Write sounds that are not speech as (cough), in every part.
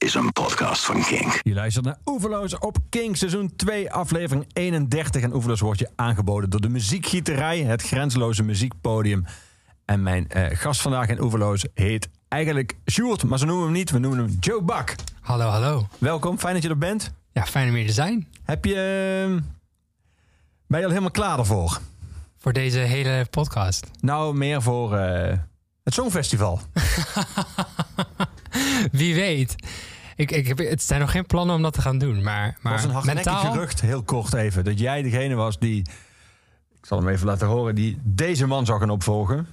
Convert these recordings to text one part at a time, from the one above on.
is een podcast van Kink. Je luistert naar Oeverloos op King, seizoen 2, aflevering 31. En Oeverloos wordt je aangeboden door de Muziekgieterij, het grenzeloze muziekpodium. En mijn eh, gast vandaag in Oeverloos heet eigenlijk Sjoerd, maar zo noemen we hem niet. We noemen hem Joe Bak. Hallo, hallo. Welkom, fijn dat je er bent. Ja, fijn om hier te zijn. Heb je, eh, ben je al helemaal klaar ervoor? Voor deze hele podcast. Nou, meer voor eh, het Songfestival. (laughs) (laughs) Wie weet. Ik, ik heb, het zijn nog geen plannen om dat te gaan doen. Maar, maar was een hardnekkig mentaal... gerucht, heel kort even, dat jij degene was die, ik zal hem even laten horen, die deze man zou gaan opvolgen.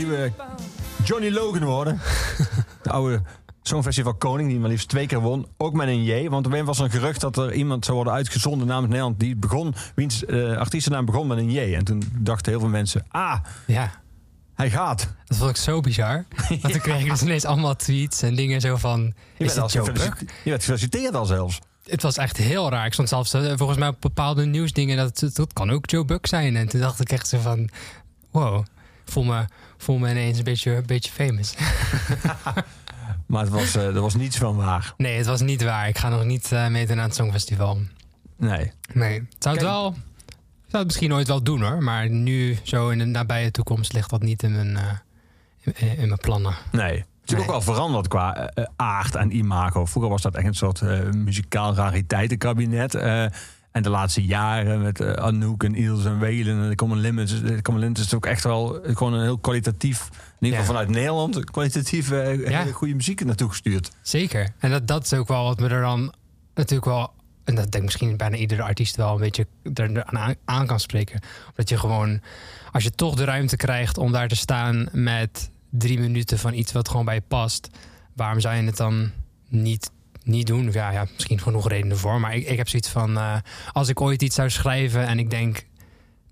Nieuwe Johnny Logan worden. (laughs) De oude Songfestival koning die maar liefst twee keer won. Ook met een J. Want er was een gerucht dat er iemand zou worden uitgezonden namens Nederland. Die begon, wiens eh artiestennaam begon met een J. En toen dachten heel veel mensen, ah, Ja, hij gaat. dat vond ik zo bizar. (laughs) Want toen kreeg ik dus ineens allemaal tweets en dingen zo van... Je Is dit Joe je werd gefeliciteerd al zelfs. Het was echt heel raar. Ik stond zelfs eh, volgens mij op bepaalde nieuwsdingen... dat het- dat kan ook Joe Buck zijn. En toen dacht ik echt zo van... Wow, voel me, voel me ineens een beetje, een beetje famous. (laughs) Maar het was, eh, er was niets van waar. Nee, het was niet waar. Ik ga nog niet eh meedoen aan het Songfestival. Nee. Nee, het zou het Kijk. wel. Ik zou het misschien ooit wel doen hoor. Maar nu, zo in de nabije toekomst, ligt dat niet in mijn, eh, in, in mijn plannen. Nee. Het is natuurlijk ook wel veranderd qua aard en imago. Vroeger was dat echt een soort eh, muzikaal rariteitenkabinet. Eh, en de laatste jaren met eh, Anouk en Iels en Welen en de Common Limits. De Common Limits is ook echt wel eh, gewoon een heel kwalitatief, in ieder geval Ja. vanuit Nederland, kwalitatief eh, Ja. goede muziek naartoe gestuurd. Zeker. En dat, dat is ook wel wat me er dan natuurlijk wel. En dat denk misschien bijna iedere artiest wel een beetje er aan, aan kan spreken. Dat je gewoon, als je toch de ruimte krijgt om daar te staan met drie minuten van iets wat gewoon bij je past, waarom zou je het dan niet, niet doen? Of Ja, ja, misschien genoeg redenen voor. Maar ik, ik heb zoiets van, eh, als ik ooit iets zou schrijven en ik denk,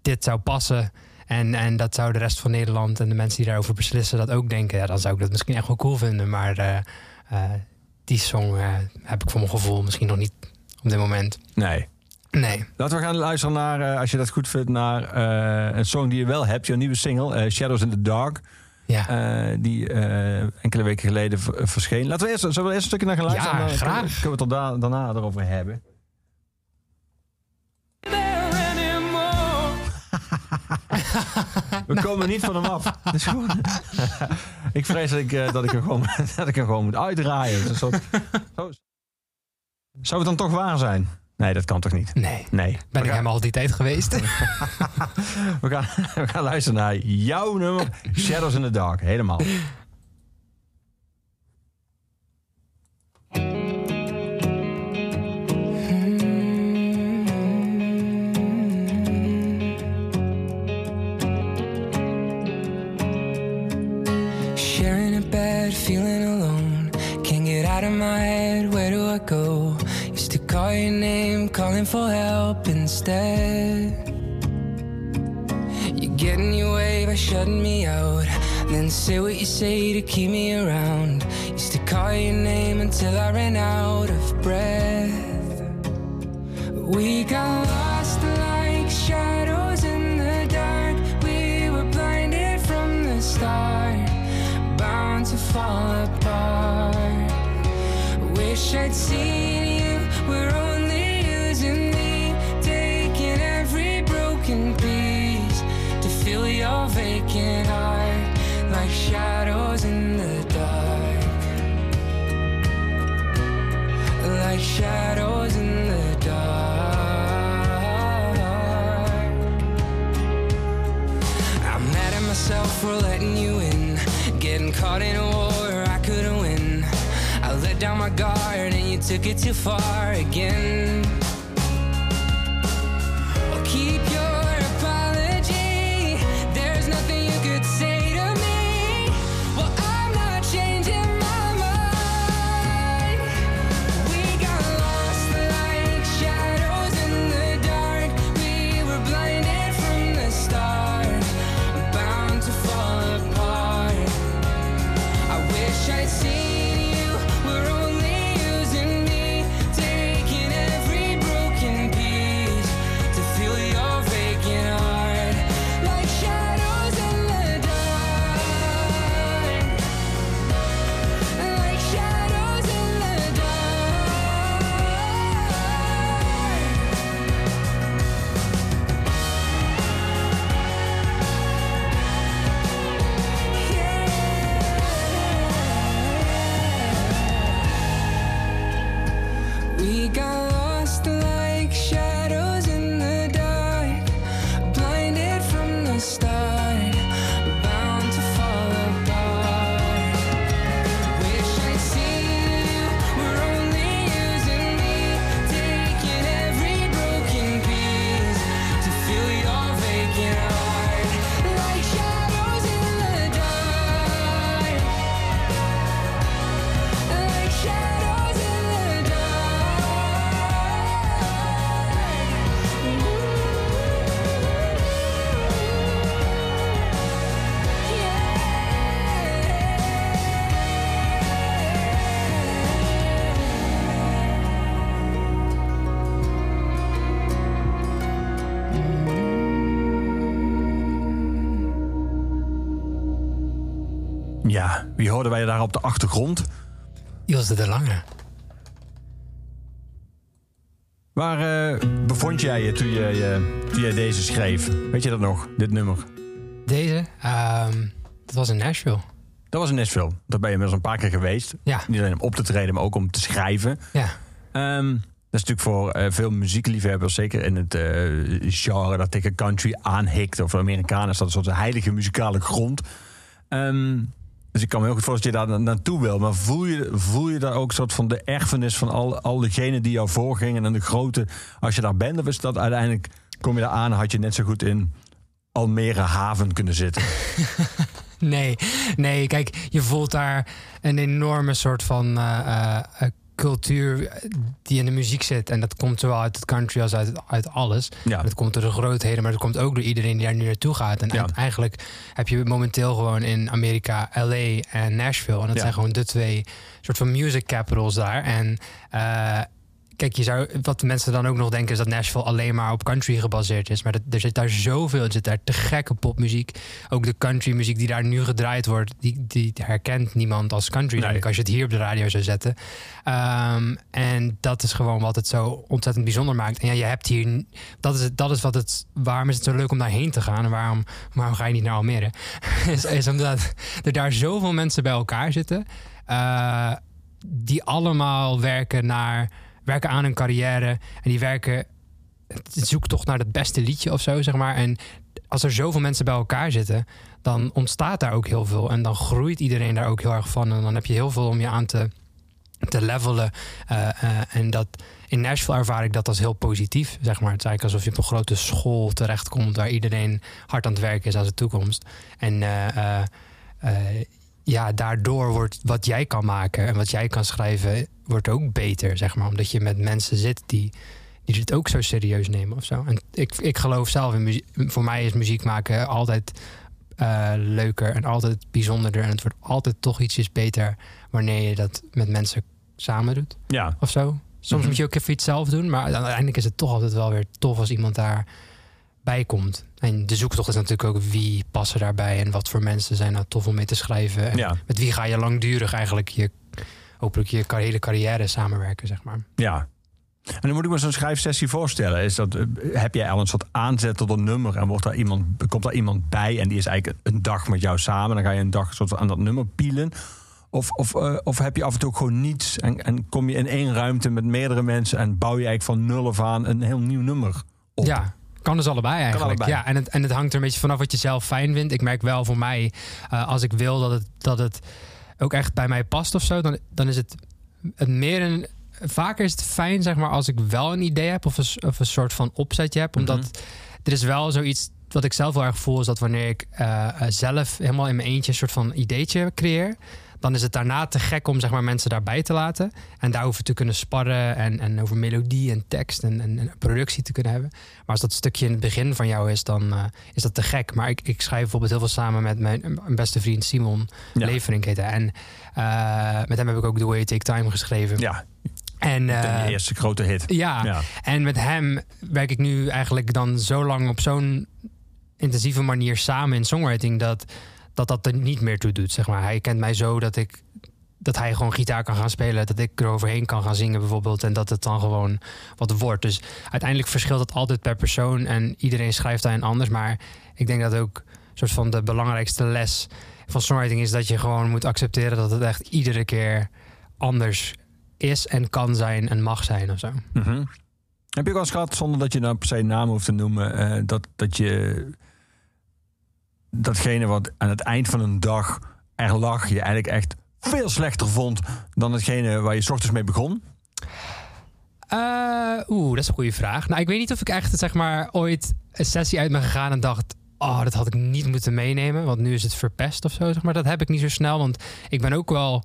dit zou passen. En, en dat zou de rest van Nederland en de mensen die daarover beslissen dat ook denken. Ja, dan zou ik dat misschien echt wel cool vinden. Maar eh, eh, die song heb ik voor mijn gevoel misschien nog niet op dit moment. Nee. Nee. Laten we gaan luisteren naar, als je dat goed vindt, naar een song die je wel hebt. Je nieuwe single, Shadows in the Dark. Ja. eh, die eh, enkele weken geleden verscheen. Laten we eerst, zullen we eerst een stukje naar gaan luisteren? Ja, dan graag. Kunnen, kunnen we het er da- daarna erover hebben. (laughs) We komen niet van hem af. (laughs) Gewoon... ik vrees dat ik, eh, dat, ik hem gewoon, (laughs) dat ik hem gewoon moet uitdraaien. Soort... Zo- Zou het dan toch waar zijn? Nee, dat kan toch niet? Nee. Nee. Ben ik gaan, hem al die tijd geweest? (laughs) we, gaan, we gaan luisteren naar jouw nummer Shadows in the Dark. Helemaal. For help instead. You get in your way by shutting me out. Then say what you say to keep me around. Used to call your name until I ran out of breath. We got lost like shadows in the dark. We were blinded from the start, bound to fall apart. Wish I'd seen caught in a war I couldn't win. I let down my guard and you took it too far again. Ja, wie hoorden wij daar op de achtergrond? Ilse de Lange. Waar eh, bevond jij je toen, je eh, toen jij deze schreef? Weet je dat nog, dit nummer? Deze, ehm, dat was in Nashville. Dat was in Nashville. Daar ben je inmiddels een paar keer geweest. Ja, Niet alleen om op te treden, maar ook om te schrijven. ja. Ehm, dat is natuurlijk voor eh, veel muziekliefhebbers, zeker in het genre dat tegen country aanhikt. Of voor Amerikanen is dat een soort heilige muzikale grond. Ehm, dus ik kan me heel goed voorstellen dat je daar na- naartoe wil. Maar voel je, voel je daar ook een soort van de erfenis van al, al degenen die jou voorgingen en de grote, als je daar bent? Of is dat uiteindelijk, kom je daar aan, had je net zo goed in Almere haven kunnen zitten? (laughs) Nee, nee, kijk, je voelt daar een enorme soort van eh, eh, eh, cultuur die in de muziek zit. En dat komt zowel uit het country als uit, uit alles. Ja. Dat komt door de grootheden, maar dat komt ook door iedereen die daar nu naartoe gaat. En Ja. eigenlijk heb je momenteel gewoon in Amerika LA en Nashville. En dat Ja. zijn gewoon de twee soort van music capitals daar. En eh, kijk, je zou, wat de mensen dan ook nog denken is dat Nashville alleen maar op country gebaseerd is. Maar dat, er zit daar zoveel, er zit daar te gekke popmuziek. Ook de country muziek die daar nu gedraaid wordt, die, die herkent niemand als country. Nee. Als je het hier op de radio zou zetten. Ehm, en dat is gewoon wat het zo ontzettend bijzonder maakt. En ja, je hebt hier, dat is, dat is wat het, waarom is het zo leuk om daarheen te gaan? En waarom, waarom ga je niet naar Almere? (laughs) is, is omdat er daar zoveel mensen bij elkaar zitten. eh, die allemaal werken, naar, werken aan hun carrière. En die werken zoektocht naar het beste liedje of zo, zeg maar. En als er zoveel mensen bij elkaar zitten, dan ontstaat daar ook heel veel. En dan groeit iedereen daar ook heel erg van. En dan heb je heel veel om je aan te, te levelen. Eh, eh, en dat, in Nashville ervaar ik dat als heel positief, zeg maar. Het is eigenlijk alsof je op een grote school terechtkomt... waar iedereen hard aan het werken is aan de toekomst. En eh, ja, daardoor wordt wat jij kan maken en wat jij kan schrijven... wordt ook beter, zeg maar. Omdat je met mensen zit die die het ook zo serieus nemen of zo. En ik, ik geloof zelf in muziek. Voor mij is muziek maken altijd eh, leuker en altijd bijzonderder. En het wordt altijd toch ietsjes beter wanneer je dat met mensen samen doet Ja, of zo. Soms Mhm. moet je ook even iets zelf doen, maar uiteindelijk is het toch altijd wel weer tof als iemand daar bij komt. En de zoektocht is natuurlijk ook wie passen daarbij en wat voor mensen zijn nou tof om mee te schrijven. En ja, met wie ga je langdurig eigenlijk je hopelijk je hele carrière samenwerken, zeg maar. ja. En dan moet ik me zo'n schrijfsessie voorstellen. Is dat, eh, heb jij al een soort aanzet tot een nummer en wordt daar iemand, komt daar iemand bij en die is eigenlijk een dag met jou samen. Dan ga je een dag soort aan dat nummer pielen. Of, of, eh, of heb je af en toe ook gewoon niets en, en kom je in één ruimte met meerdere mensen en bouw je eigenlijk van nul af aan een heel nieuw nummer op? Ja, kan dus allebei eigenlijk. allebei. Ja, en het, en het hangt er een beetje vanaf wat je zelf fijn vindt. Ik merk wel voor mij, eh, als ik wil dat het, dat het ook echt bij mij past of zo, dan, dan is het, het meer een. Vaker is het fijn, zeg maar, als ik wel een idee heb of een, of een soort van opzetje heb. Omdat Mhm. er is wel zoiets wat ik zelf wel erg voel, is dat wanneer ik eh, eh, zelf helemaal in mijn eentje een soort van ideetje creëer, dan is het daarna te gek om zeg maar, mensen daarbij te laten. En daarover te kunnen sparren en, en over melodie en tekst en, en, en productie te kunnen hebben. Maar als dat stukje in het begin van jou is, dan eh, is dat te gek. Maar ik, ik schrijf bijvoorbeeld heel veel samen met mijn, beste vriend Simon Ja. Leverink heet hij. En met hem heb ik ook The Way You Take Time geschreven. Ja, En, de eerste grote hit. ja, Ja. en met hem werk ik nu eigenlijk dan zo lang op zo'n intensieve manier samen in songwriting dat dat, dat er niet meer toe doet. Zeg maar. Hij kent mij zo dat ik dat hij gewoon gitaar kan gaan spelen, dat ik eroverheen kan gaan zingen bijvoorbeeld en dat het dan gewoon wat wordt. Dus uiteindelijk verschilt het altijd per persoon en iedereen schrijft daarin anders. Maar ik denk dat ook soort van de belangrijkste les van songwriting is dat je gewoon moet accepteren dat het echt iedere keer anders is en kan zijn en mag zijn of zo. Mhm. Heb je ook wel eens gehad, zonder dat je nou per se naam hoeft te noemen, eh, dat, dat je datgene wat aan het eind van een dag er lag, je eigenlijk echt veel slechter vond dan hetgene waar je 's ochtends mee begon? Eh, Oeh, dat is een goede vraag. Nou, ik weet niet of ik echt zeg maar ooit een sessie uit ben gegaan en dacht. Oh, dat had ik niet moeten meenemen, want nu is het verpest of zo. Zeg maar. Dat heb ik niet zo snel, want ik ben ook wel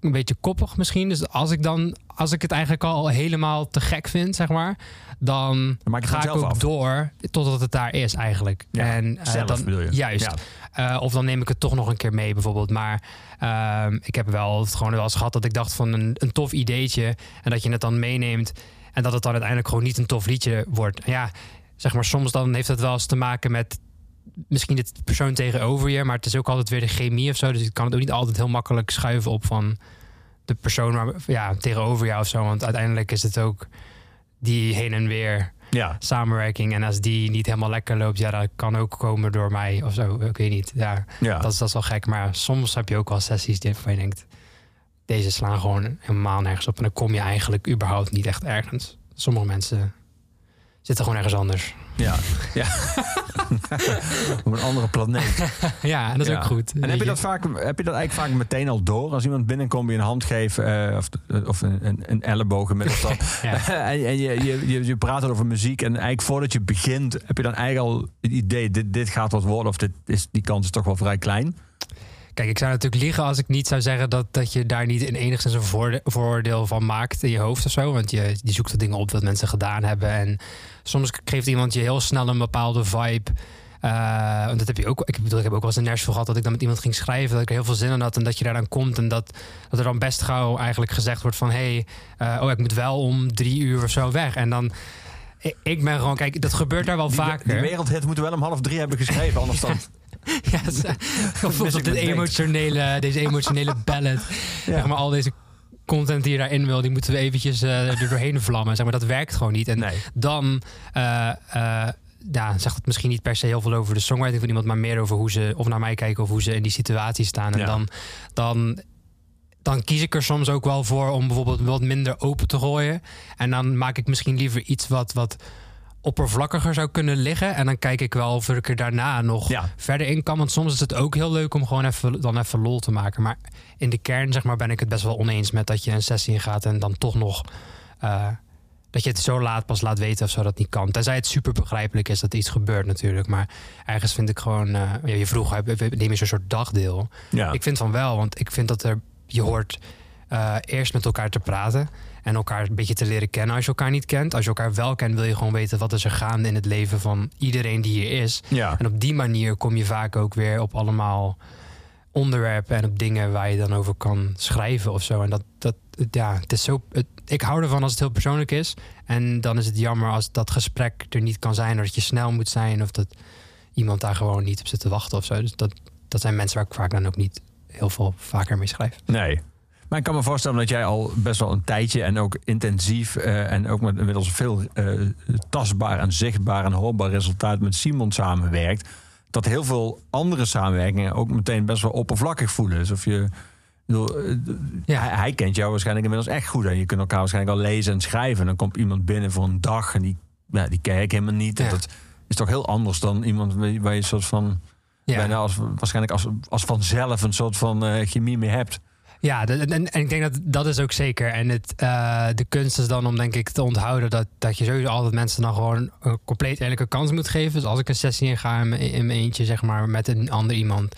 een beetje koppig misschien. Dus als ik dan, als ik het eigenlijk al helemaal te gek vind, zeg maar, dan ga ik ook af. door totdat het daar is eigenlijk. Ja, en eh, zelf dan, bedoel je. Juist. Ja. Eh, of dan neem ik het toch nog een keer mee, bijvoorbeeld. Maar ehm, ik heb wel het gewoon wel eens gehad dat ik dacht van een, een tof ideetje. En dat je het dan meeneemt. En dat het dan uiteindelijk gewoon niet een tof liedje wordt. Ja, zeg maar, soms dan heeft het wel eens te maken met misschien de persoon tegenover je. Maar het is ook altijd weer de chemie of zo. Dus ik kan het ook niet altijd heel makkelijk schuiven op van de persoon waar, ja, tegenover jou of zo. Want uiteindelijk is het ook die heen en weer Ja. samenwerking. En als die niet helemaal lekker loopt, ja, dat kan ook komen door mij of zo. Ik weet niet. Ja, Ja. dat, is, dat is wel gek. Maar soms heb je ook wel sessies die- waarvan je denkt... deze slaan gewoon helemaal nergens op. En dan kom je eigenlijk überhaupt niet echt ergens. Sommige mensen zitten gewoon ergens anders. Ja. ja. (laughs) Op een andere planeet. ja, en dat is Ja. ook goed. En heb je, dat vaak, heb je dat eigenlijk vaak meteen al door? Als iemand binnenkomt, je een hand geeft eh, of, of een, een, een elleboog inmiddels dan. (laughs) (laughs) En en je, je, je, je praat over muziek en eigenlijk voordat je begint, heb je dan eigenlijk al het idee, dit, dit gaat wat worden of dit is, die kans is toch wel vrij klein? Kijk, ik zou natuurlijk liegen als ik niet zou zeggen dat, dat je daar niet in enigszins een voorde- voordeel van maakt in je hoofd of zo. Want je, je zoekt de dingen op wat mensen gedaan hebben. En soms geeft iemand je heel snel een bepaalde vibe. Want dat heb je ook. Ik bedoel, ik heb ook wel eens een Nashville gehad dat ik dan met iemand ging schrijven. Dat ik er heel veel zin in had. En dat je daar dan komt. En dat, dat er dan best gauw eigenlijk gezegd wordt van... hé, hey, eh, oh, ik moet wel om drie uur of zo weg. En dan... Ik, ben gewoon... Kijk, dat gebeurt daar wel Die, vaker. die wereldhit moeten we wel om half drie hebben geschreven, anders dan... (laughs) (laughs) Ja, (laughs) mis op dit emotionele, deze emotionele (laughs) ballad. Zeg maar, al deze content die je daarin wil, die moeten we eventjes eh, er doorheen vlammen. Zeg maar, dat werkt gewoon niet. En Nee. dan eh, eh, ja, zegt het misschien niet per se heel veel over de songwriting van iemand, maar meer over hoe ze of naar mij kijken of hoe ze in die situatie staan. En Ja. dan, dan, dan kies ik er soms ook wel voor om bijvoorbeeld wat minder open te gooien. En dan maak ik misschien liever iets wat, wat oppervlakkiger zou kunnen liggen. En dan kijk ik wel of ik er daarna nog Ja. verder in kan. Want soms is het ook heel leuk om gewoon even, dan even lol te maken. Maar in de kern zeg maar, ben ik het best wel oneens met dat je een sessie ingaat en dan toch nog. eh, dat je het zo laat pas laat weten of zo dat niet kan. Tenzij het super begrijpelijk is dat iets gebeurt natuurlijk. Maar ergens vind ik gewoon... eh, je vroeg, heb- neem je zo'n soort dagdeel? Ja. Ik vind van wel, want ik vind dat er... Je hoort eh, eerst met elkaar te praten... en elkaar een beetje te leren kennen als je elkaar niet kent. Als je elkaar wel kent, wil je gewoon weten... wat is er gaande in het leven van iedereen die hier is. ja. En op die manier kom je vaak ook weer op allemaal onderwerpen en op dingen waar je dan over kan schrijven of zo. En dat, dat ja, het is zo. Het, ik hou ervan als het heel persoonlijk is. En dan is het jammer als dat gesprek er niet kan zijn, of dat je snel moet zijn, of dat iemand daar gewoon niet op zit te wachten of zo. Dus dat, dat zijn mensen waar ik vaak dan ook niet heel veel vaker mee schrijf. Nee. Maar ik kan me voorstellen dat jij al best wel een tijdje en ook intensief eh, en ook met inmiddels veel eh, tastbaar en zichtbaar en hoorbaar resultaat met Simon samenwerkt. Dat heel veel andere samenwerkingen ook meteen best wel oppervlakkig voelen. Dus of je. eh, Ja. hij, hij kent jou waarschijnlijk inmiddels echt goed. En je kunt elkaar waarschijnlijk al lezen en schrijven. En dan komt iemand binnen voor een dag en die, ja, die ken ik helemaal niet. Ja. dat is toch heel anders dan iemand waar je- een soort van. Ja. Bijna als, waarschijnlijk als, als vanzelf een soort van chemie mee hebt. Ja, en, en ik denk dat dat is ook zeker. En het, eh, de kunst is dan om denk ik te onthouden dat, dat je sowieso altijd mensen dan gewoon een compleet eerlijke kans moet geven. Dus als ik een sessie inga in mijn, in mijn eentje, zeg maar, met een ander iemand,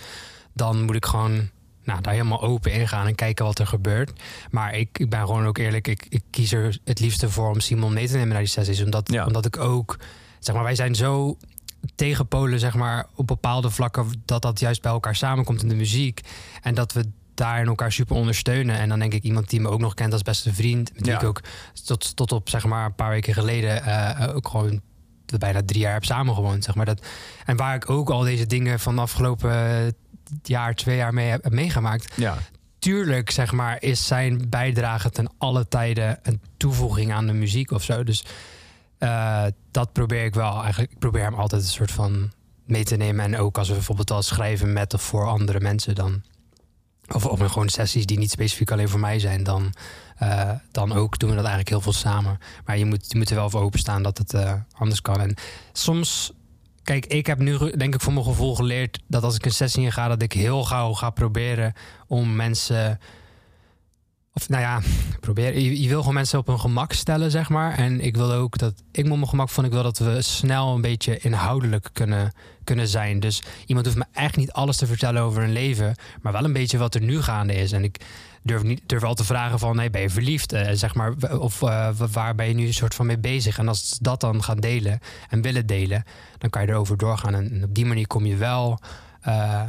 dan moet ik gewoon nou, daar helemaal open in gaan en kijken wat er gebeurt. Maar ik, ik ben gewoon ook eerlijk, ik, ik kies er het liefste voor om Simon mee te nemen naar die sessies. Omdat, Ja. omdat ik ook, zeg maar, wij zijn zo tegen Polen, zeg maar, op bepaalde vlakken, dat dat juist bij elkaar samenkomt in de muziek. En dat we daarin elkaar super ondersteunen. En dan denk ik iemand die me ook nog kent als beste vriend, met wie Ja. ik ook tot, tot op, zeg maar, een paar weken geleden eh, ook gewoon bijna drie jaar heb samengewoond, zeg maar. Dat, en waar ik ook al deze dingen van de afgelopen jaar, twee jaar mee heb, heb meegemaakt. Ja. Tuurlijk, zeg maar, is zijn bijdrage ten alle tijden een toevoeging aan de muziek of zo. Dus eh, dat probeer ik wel. Eigenlijk, ik probeer hem altijd een soort van mee te nemen. En ook als we bijvoorbeeld al schrijven met of voor andere mensen, dan. Of op gewoon sessies die niet specifiek alleen voor mij zijn, dan, eh, dan ook doen we dat eigenlijk heel veel samen. Maar je moet, je moet er wel voor openstaan dat het eh, anders kan. En soms, kijk, ik heb nu denk ik voor mijn gevoel geleerd dat als ik een sessie in ga, dat ik heel gauw ga proberen om mensen. Of nou ja, probeer. Je, wil gewoon mensen op hun gemak stellen, zeg maar. En ik wil ook dat ik me op mijn gemak vond. Ik wil dat we snel een beetje inhoudelijk kunnen, kunnen zijn. Dus iemand hoeft me echt niet alles te vertellen over hun leven, maar wel een beetje wat er nu gaande is. En ik durf, niet, durf wel te vragen van, hey, ben je verliefd? Eh, zeg maar, of eh, waar ben je nu een soort van mee bezig? En als dat dan gaan delen en willen delen, dan kan je erover doorgaan. En, en op die manier kom je wel eh,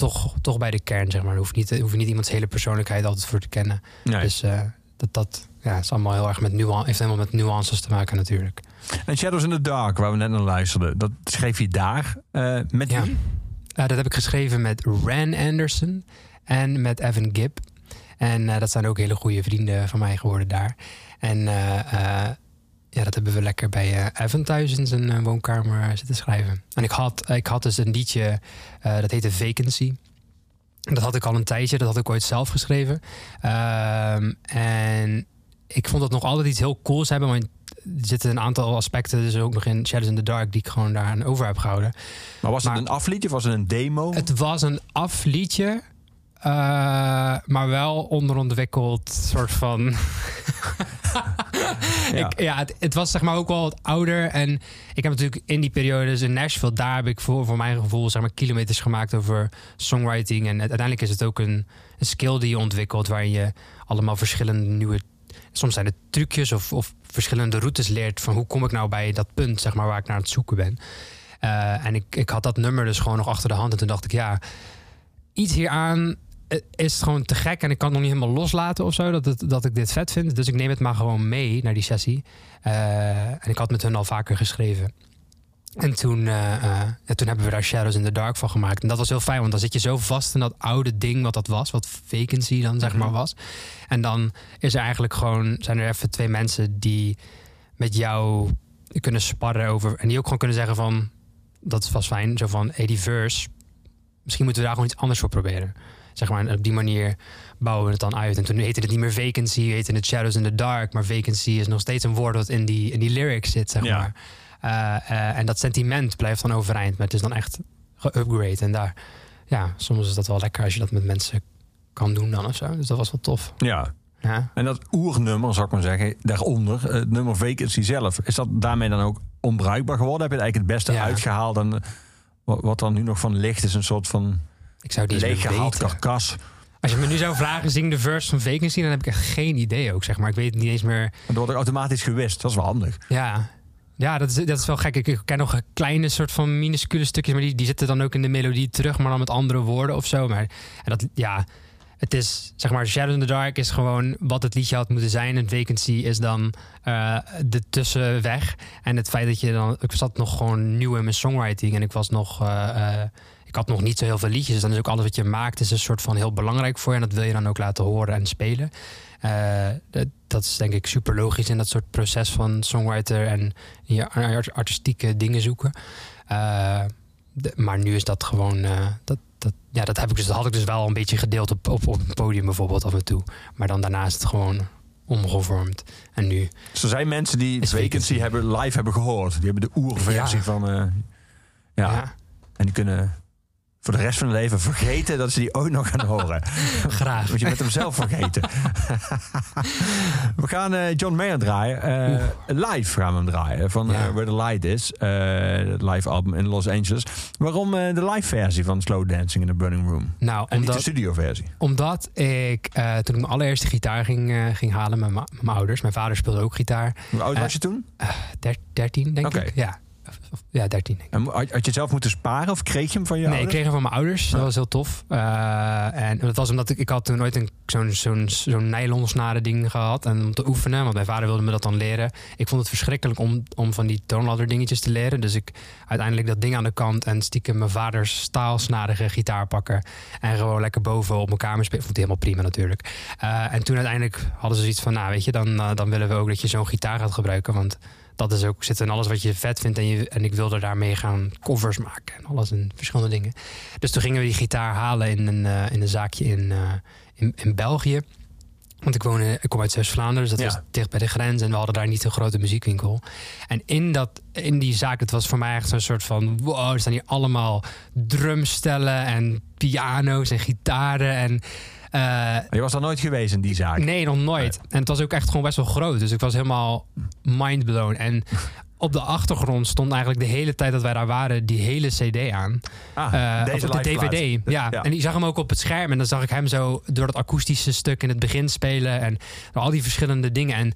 toch, toch bij de kern, zeg maar. Hoef je niet, hoef je niet iemands hele persoonlijkheid altijd voor te kennen. Nee. Dus eh, dat, dat ja, is allemaal heel erg met nuance, heeft helemaal met nuances te maken natuurlijk. En Shadows in the Dark, waar we net naar luisterden, dat schreef je daar eh, met Ja. Eh, dat heb ik geschreven met Ran Anderson en met Evan Gibb. En dat zijn ook hele goede vrienden van mij geworden daar. En ja, dat hebben we lekker bij eh, Evan thuis in zijn eh, woonkamer zitten schrijven. En ik had, ik had dus een liedje, eh, dat heette Vacancy. Dat had ik al een tijdje, dat had ik ooit zelf geschreven. Ehm, en ik vond dat nog altijd iets heel cools hebben. Want er zitten een aantal aspecten, dus ook nog in Shadows in the Dark, die ik gewoon daar aan over heb gehouden. Maar was het een afliedje of was het een demo? Het was een afliedje, eh, maar wel onderontwikkeld soort van. (laughs) Ja. Ik, ja, het, het was zeg maar ook wel wat ouder. En ik heb natuurlijk in die periode dus in Nashville, daar heb ik voor, voor mijn gevoel zeg maar kilometers gemaakt over songwriting. En uiteindelijk is het ook een, een skill die je ontwikkelt waarin je allemaal verschillende nieuwe. Soms zijn het trucjes of, of verschillende routes leert van hoe kom ik nou bij dat punt zeg maar, waar ik naar aan het zoeken ben. Eh, en ik, ik had dat nummer dus gewoon nog achter de hand. En toen dacht ik, ja, iets hieraan eh, is gewoon te gek. En ik kan het nog niet helemaal loslaten of zo, dat, het, dat ik dit vet vind. Dus ik neem het maar gewoon mee naar die sessie. Eh, en ik had met hun al vaker geschreven. En toen, eh, toen hebben we daar Shadows in the Dark van gemaakt. En dat was heel fijn, want dan zit je zo vast in dat oude ding wat dat was. Wat vacancy dan zeg maar was. En dan is er eigenlijk gewoon, zijn er even twee mensen die met jou kunnen sparren over. En die ook gewoon kunnen zeggen van, dat was fijn. Zo van, hey, die verse, misschien moeten we daar gewoon iets anders voor proberen. Zeg maar, en op die manier bouwen we het dan uit. En toen heette het niet meer vacancy, heette het Shadows in the Dark. Maar vacancy is nog steeds een woord dat in die, in die lyrics zit, zeg Ja. maar. Eh, eh, en dat sentiment blijft dan overeind. Maar het is dan echt geupgrade. En daar, ja, soms is dat wel lekker als je dat met mensen kan doen dan of zo. Dus dat was wel tof. Ja. Ja. En dat oernummer, zou ik maar zeggen, daaronder, eh, het nummer Vacancy zelf, is dat daarmee dan ook onbruikbaar geworden? Heb je het eigenlijk het beste Ja. uitgehaald? En wat, wat dan nu nog van ligt, is een soort van Ik zou die leeggehaald karkas. Als je me nu zou vragen, zing de verse van Vacancy, dan heb ik echt geen idee ook, zeg maar. Ik weet het niet eens meer. En dat wordt ook automatisch gewist. Dat is wel handig. Ja, ja dat, is, dat is wel gek. Ik, ik ken nog een kleine soort van minuscule stukjes, maar die, die zitten dan ook in de melodie terug, maar dan met andere woorden of zo. Maar en dat, ja, het is, zeg maar, Shadow in the Dark is gewoon wat het liedje had moeten zijn. En Vacancy is dan eh, de tussenweg. En het feit dat je dan, ik zat nog gewoon nieuw in mijn songwriting en ik was nog, eh, eh, ik had nog niet zo heel veel liedjes. Dus dan is ook alles wat je maakt is een soort van heel belangrijk voor je. En dat wil je dan ook laten horen en spelen. Eh, dat, dat is denk ik super logisch in dat soort proces van songwriter en je art- artistieke dingen zoeken. Eh, de- maar nu is dat gewoon. eh, dat, dat, ja, dat, heb ik dus, dat had ik dus wel een beetje gedeeld op, op, op een podium bijvoorbeeld af en toe. Maar dan daarna is het gewoon omgevormd. En nu. Dus er zijn mensen die Is Vacancy Vacancy. hebben, live hebben gehoord. Die hebben de oerversie Ja. van... ja. Ja. En die kunnen voor de rest van hun leven vergeten dat ze die ooit nog gaan horen. (laughs) Graag. Moet je met hem zelf vergeten. (laughs) we gaan eh, John Mayer draaien. Eh, live gaan we hem draaien. Van Ja. eh, Where the Light Is. het live album in Los Angeles. Waarom de live versie van Slow Dancing in the Burning Room? Nou, En niet de studio versie. omdat ik toen ik mijn allereerste gitaar ging, ging halen met mijn ouders. Mijn vader speelde ook gitaar. Hoe oud was je toen? Der, 13, denk ik. Ja. Of- ja, 13 denk ik. En had, je zelf moeten sparen of kreeg je hem van je Nee, ik ouders? kreeg hem van mijn ouders. Dat was heel tof. Eh, en dat was omdat ik, ik had toen nooit een, zo'n, zo'n, zo'n nylon snaren ding gehad. En om te oefenen, want mijn vader wilde me dat dan leren. Ik vond het verschrikkelijk om, om van die toonladder dingetjes te leren. Dus ik uiteindelijk dat ding aan de kant en stiekem mijn vaders staalsnarige gitaar pakken. En gewoon lekker boven op mijn kamer spelen. Vond hij helemaal prima natuurlijk. Eh, en toen uiteindelijk hadden ze zoiets van, nou weet je, dan, eh, dan willen we ook dat je zo'n gitaar gaat gebruiken. Want dat is ook, zit in alles wat je vet vindt. En, je, en ik wilde daarmee gaan covers maken en alles en verschillende dingen. Dus toen gingen we die gitaar halen in een, eh, in een zaakje in, eh, in, in België. Want ik, woon in, ik kom uit Zeeuws-Vlaanderen, dus dat Ja. was dicht bij de grens. En we hadden daar niet een grote muziekwinkel. En in, dat, in die zaak, het was voor mij echt zo'n soort van... wow, er staan hier allemaal drumstellen en piano's en gitaren. En eh, Je was daar nooit geweest in die zaak. Nee, nog nooit. En het was ook echt gewoon best wel groot. Dus ik was helemaal mindblown. En (laughs) op de achtergrond stond eigenlijk de hele tijd dat wij daar waren... die hele cd aan. Ah, Eh, of de DVD. Ja. Ja. en ik zag hem ook op het scherm. En dan zag ik hem zo door dat akoestische stuk in het begin spelen. En al die verschillende dingen. En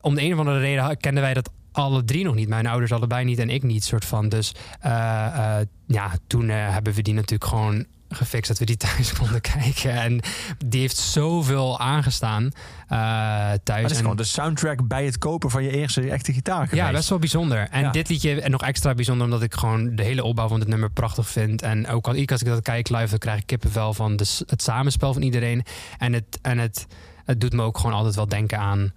om de een of andere reden kenden wij dat alle drie nog niet. Mijn ouders allebei niet en ik niet, soort van. Dus eh, eh, ja, toen eh, hebben we die natuurlijk gewoon gefixt dat we die thuis (laughs) konden kijken. En die heeft zoveel aangestaan eh, Maar thuis. dat is En- gewoon de soundtrack bij het kopen van je eerste echte gitaar geweest. ja, best wel bijzonder. En Ja. dit liedje en nog extra bijzonder omdat ik gewoon de hele opbouw van dit nummer prachtig vind. En ook al, als ik dat kijk live, dan krijg ik kippenvel van de, het samenspel van iedereen. En, het, en het, het doet me ook gewoon altijd wel denken aan,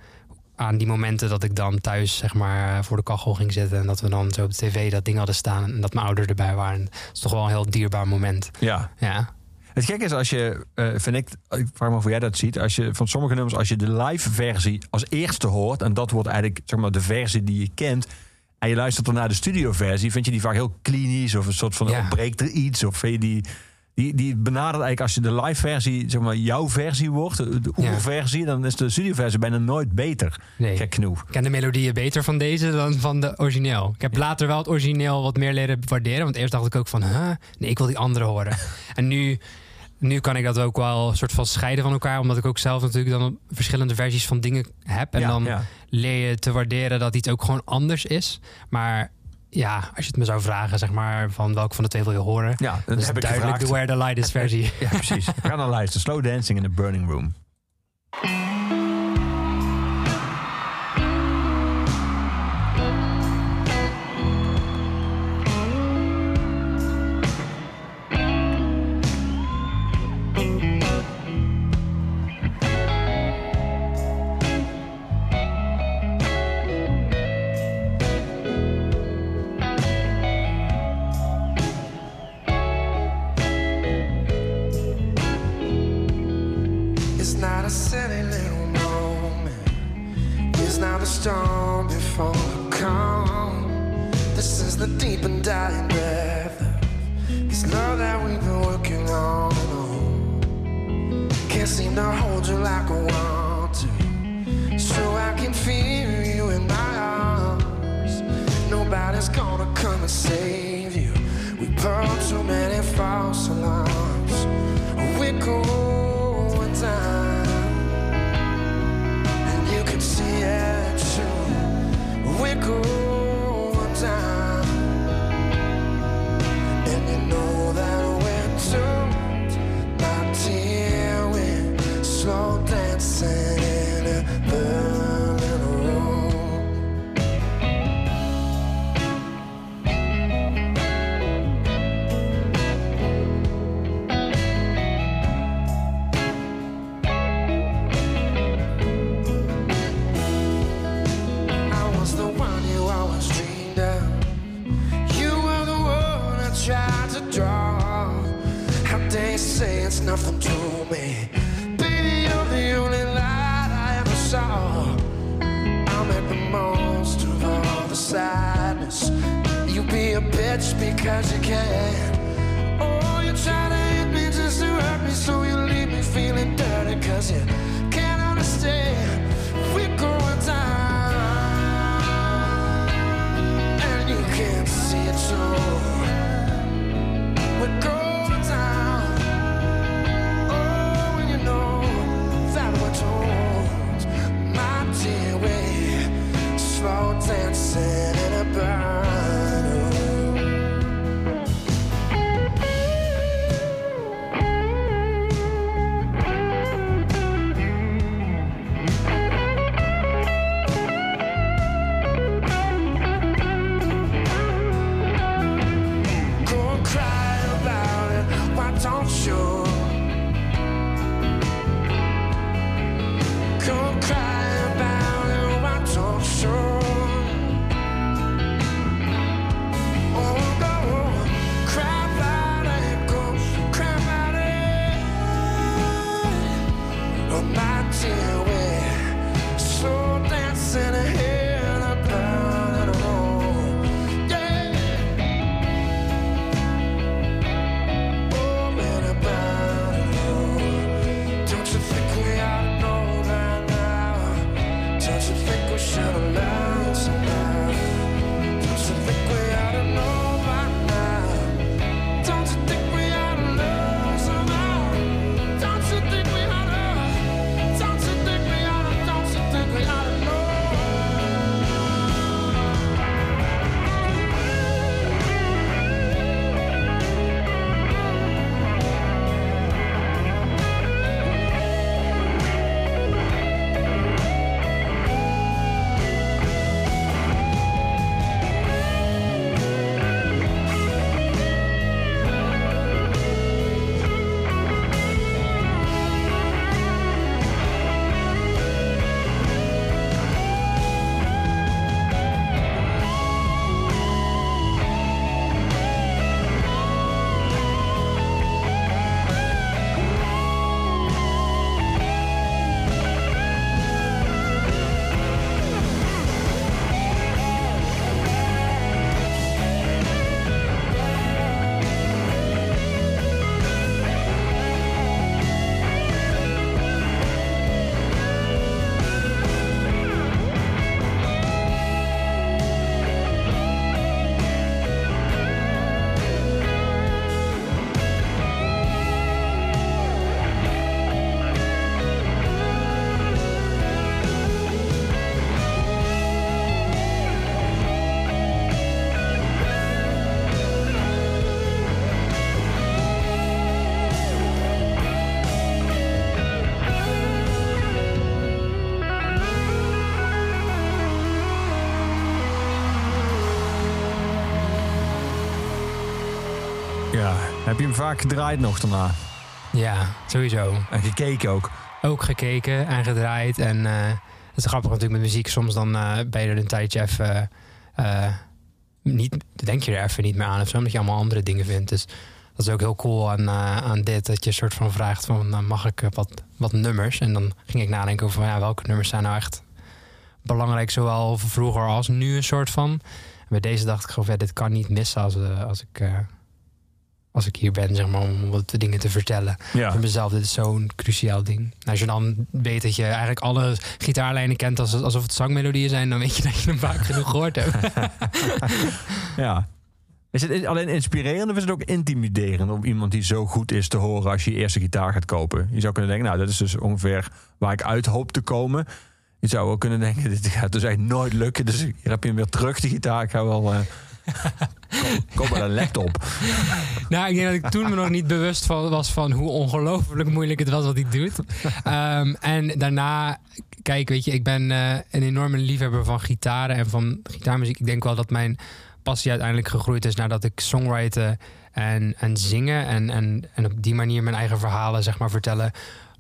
aan die momenten dat ik dan thuis zeg maar voor de kachel ging zitten. En dat we dan zo op de tv dat ding hadden staan en dat mijn ouders erbij waren. Het is toch wel een heel dierbaar moment. Ja. Ja, Het gekke is als je, eh, vind ik, ik vraag me af hoe jij dat ziet. Als je van sommige nummers, als je de live versie als eerste hoort. En dat wordt eigenlijk zeg maar de versie die je kent. En je luistert dan naar de studio versie. Vind je die vaak heel klinisch of een soort van Ja. ontbreekt er iets? Of vind je die, die, die benadert eigenlijk als je de live versie, zeg maar jouw versie wordt. De, Ja. oerversie. Dan is de studio versie bijna nooit beter. nee. Gek genoeg. Ik ken de melodieën beter van deze dan van de origineel. Ik heb later wel het origineel wat meer leren waarderen. Want eerst dacht ik ook van, huh? nee, ik wil die andere horen. (laughs) en nu, nu kan ik dat ook wel soort van scheiden van elkaar. Omdat ik ook zelf natuurlijk dan verschillende versies van dingen heb. En Ja, dan leer je te waarderen dat iets ook gewoon anders is. Maar ja, als je het me zou vragen, zeg maar, van welke van de twee wil je horen? Ja, dat Dan is heb ik duidelijk de gevraagd. Where the Light Is (laughs) versie. Ja, precies. Naar luisteren. Slow Dancing in the Burning Room. Heb je hem vaak gedraaid nog daarna? Ja, sowieso. En gekeken ook? Ook gekeken en gedraaid. En eh, het is grappig natuurlijk met muziek. Soms dan eh, ben je er een tijdje even... eh, niet, denk je er even niet meer aan of zo. Omdat je allemaal andere dingen vindt. Dus dat is ook heel cool aan, aan dit. Dat je een soort van vraagt van... nou, mag ik wat, wat nummers? En dan ging ik nadenken over van, ja, welke nummers zijn nou echt belangrijk. Zowel vroeger als nu een soort van. En bij deze dacht ik gewoon, ja, dit kan niet missen als, als ik... als ik hier ben, zeg maar, om wat dingen te vertellen Ja. voor mezelf. Dit is zo'n cruciaal ding. Nou, als je dan weet dat je eigenlijk alle gitaarlijnen kent als, alsof het zangmelodieën zijn, dan weet je dat je hem vaak genoeg gehoord hebt. (laughs) Ja. Is het alleen inspirerend of is het ook intimiderend om iemand die zo goed is te horen als je je eerste gitaar gaat kopen? Je zou kunnen denken, nou, dat is dus ongeveer waar ik uit hoop te komen. Je zou ook kunnen denken, (laughs) dit gaat dus echt nooit lukken. Dus hier heb je hem weer terug, de gitaar. Ik ga wel... eh kom, met een laptop. (laughs) nou, ik denk dat ik toen me nog niet bewust was van hoe ongelooflijk moeilijk het was wat hij doet. Ehm, en daarna, kijk, weet je, ik ben eh, een enorme liefhebber van gitaren en van gitaarmuziek. Ik denk wel dat mijn passie uiteindelijk gegroeid is nadat ik songwriten en, en zingen en, en, en op die manier mijn eigen verhalen, zeg maar, vertellen,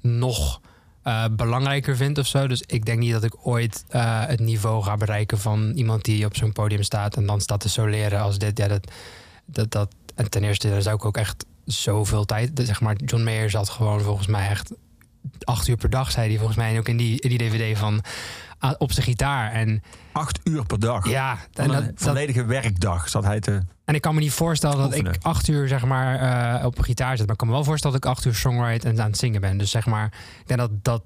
nog eh, belangrijker vind of zo. Dus ik denk niet dat ik ooit eh, het niveau ga bereiken van iemand die op zo'n podium staat en dan staat te soleren als dit. Ja, dat, dat, dat, en ten eerste, daar zou ik ook echt zoveel tijd. Zeg maar, John Mayer zat gewoon volgens mij echt acht uur per dag, zei hij volgens mij. En ook in die, in die DVD van ah, op zijn gitaar. En Acht uur per dag. ja, en, dat, een volledige werkdag zat hij te... en ik kan me niet voorstellen dat ik acht uur zeg maar eh, op een gitaar zit. Maar ik kan me wel voorstellen dat ik acht uur songwrite en aan het zingen ben. Dus zeg maar, ik denk dat, dat,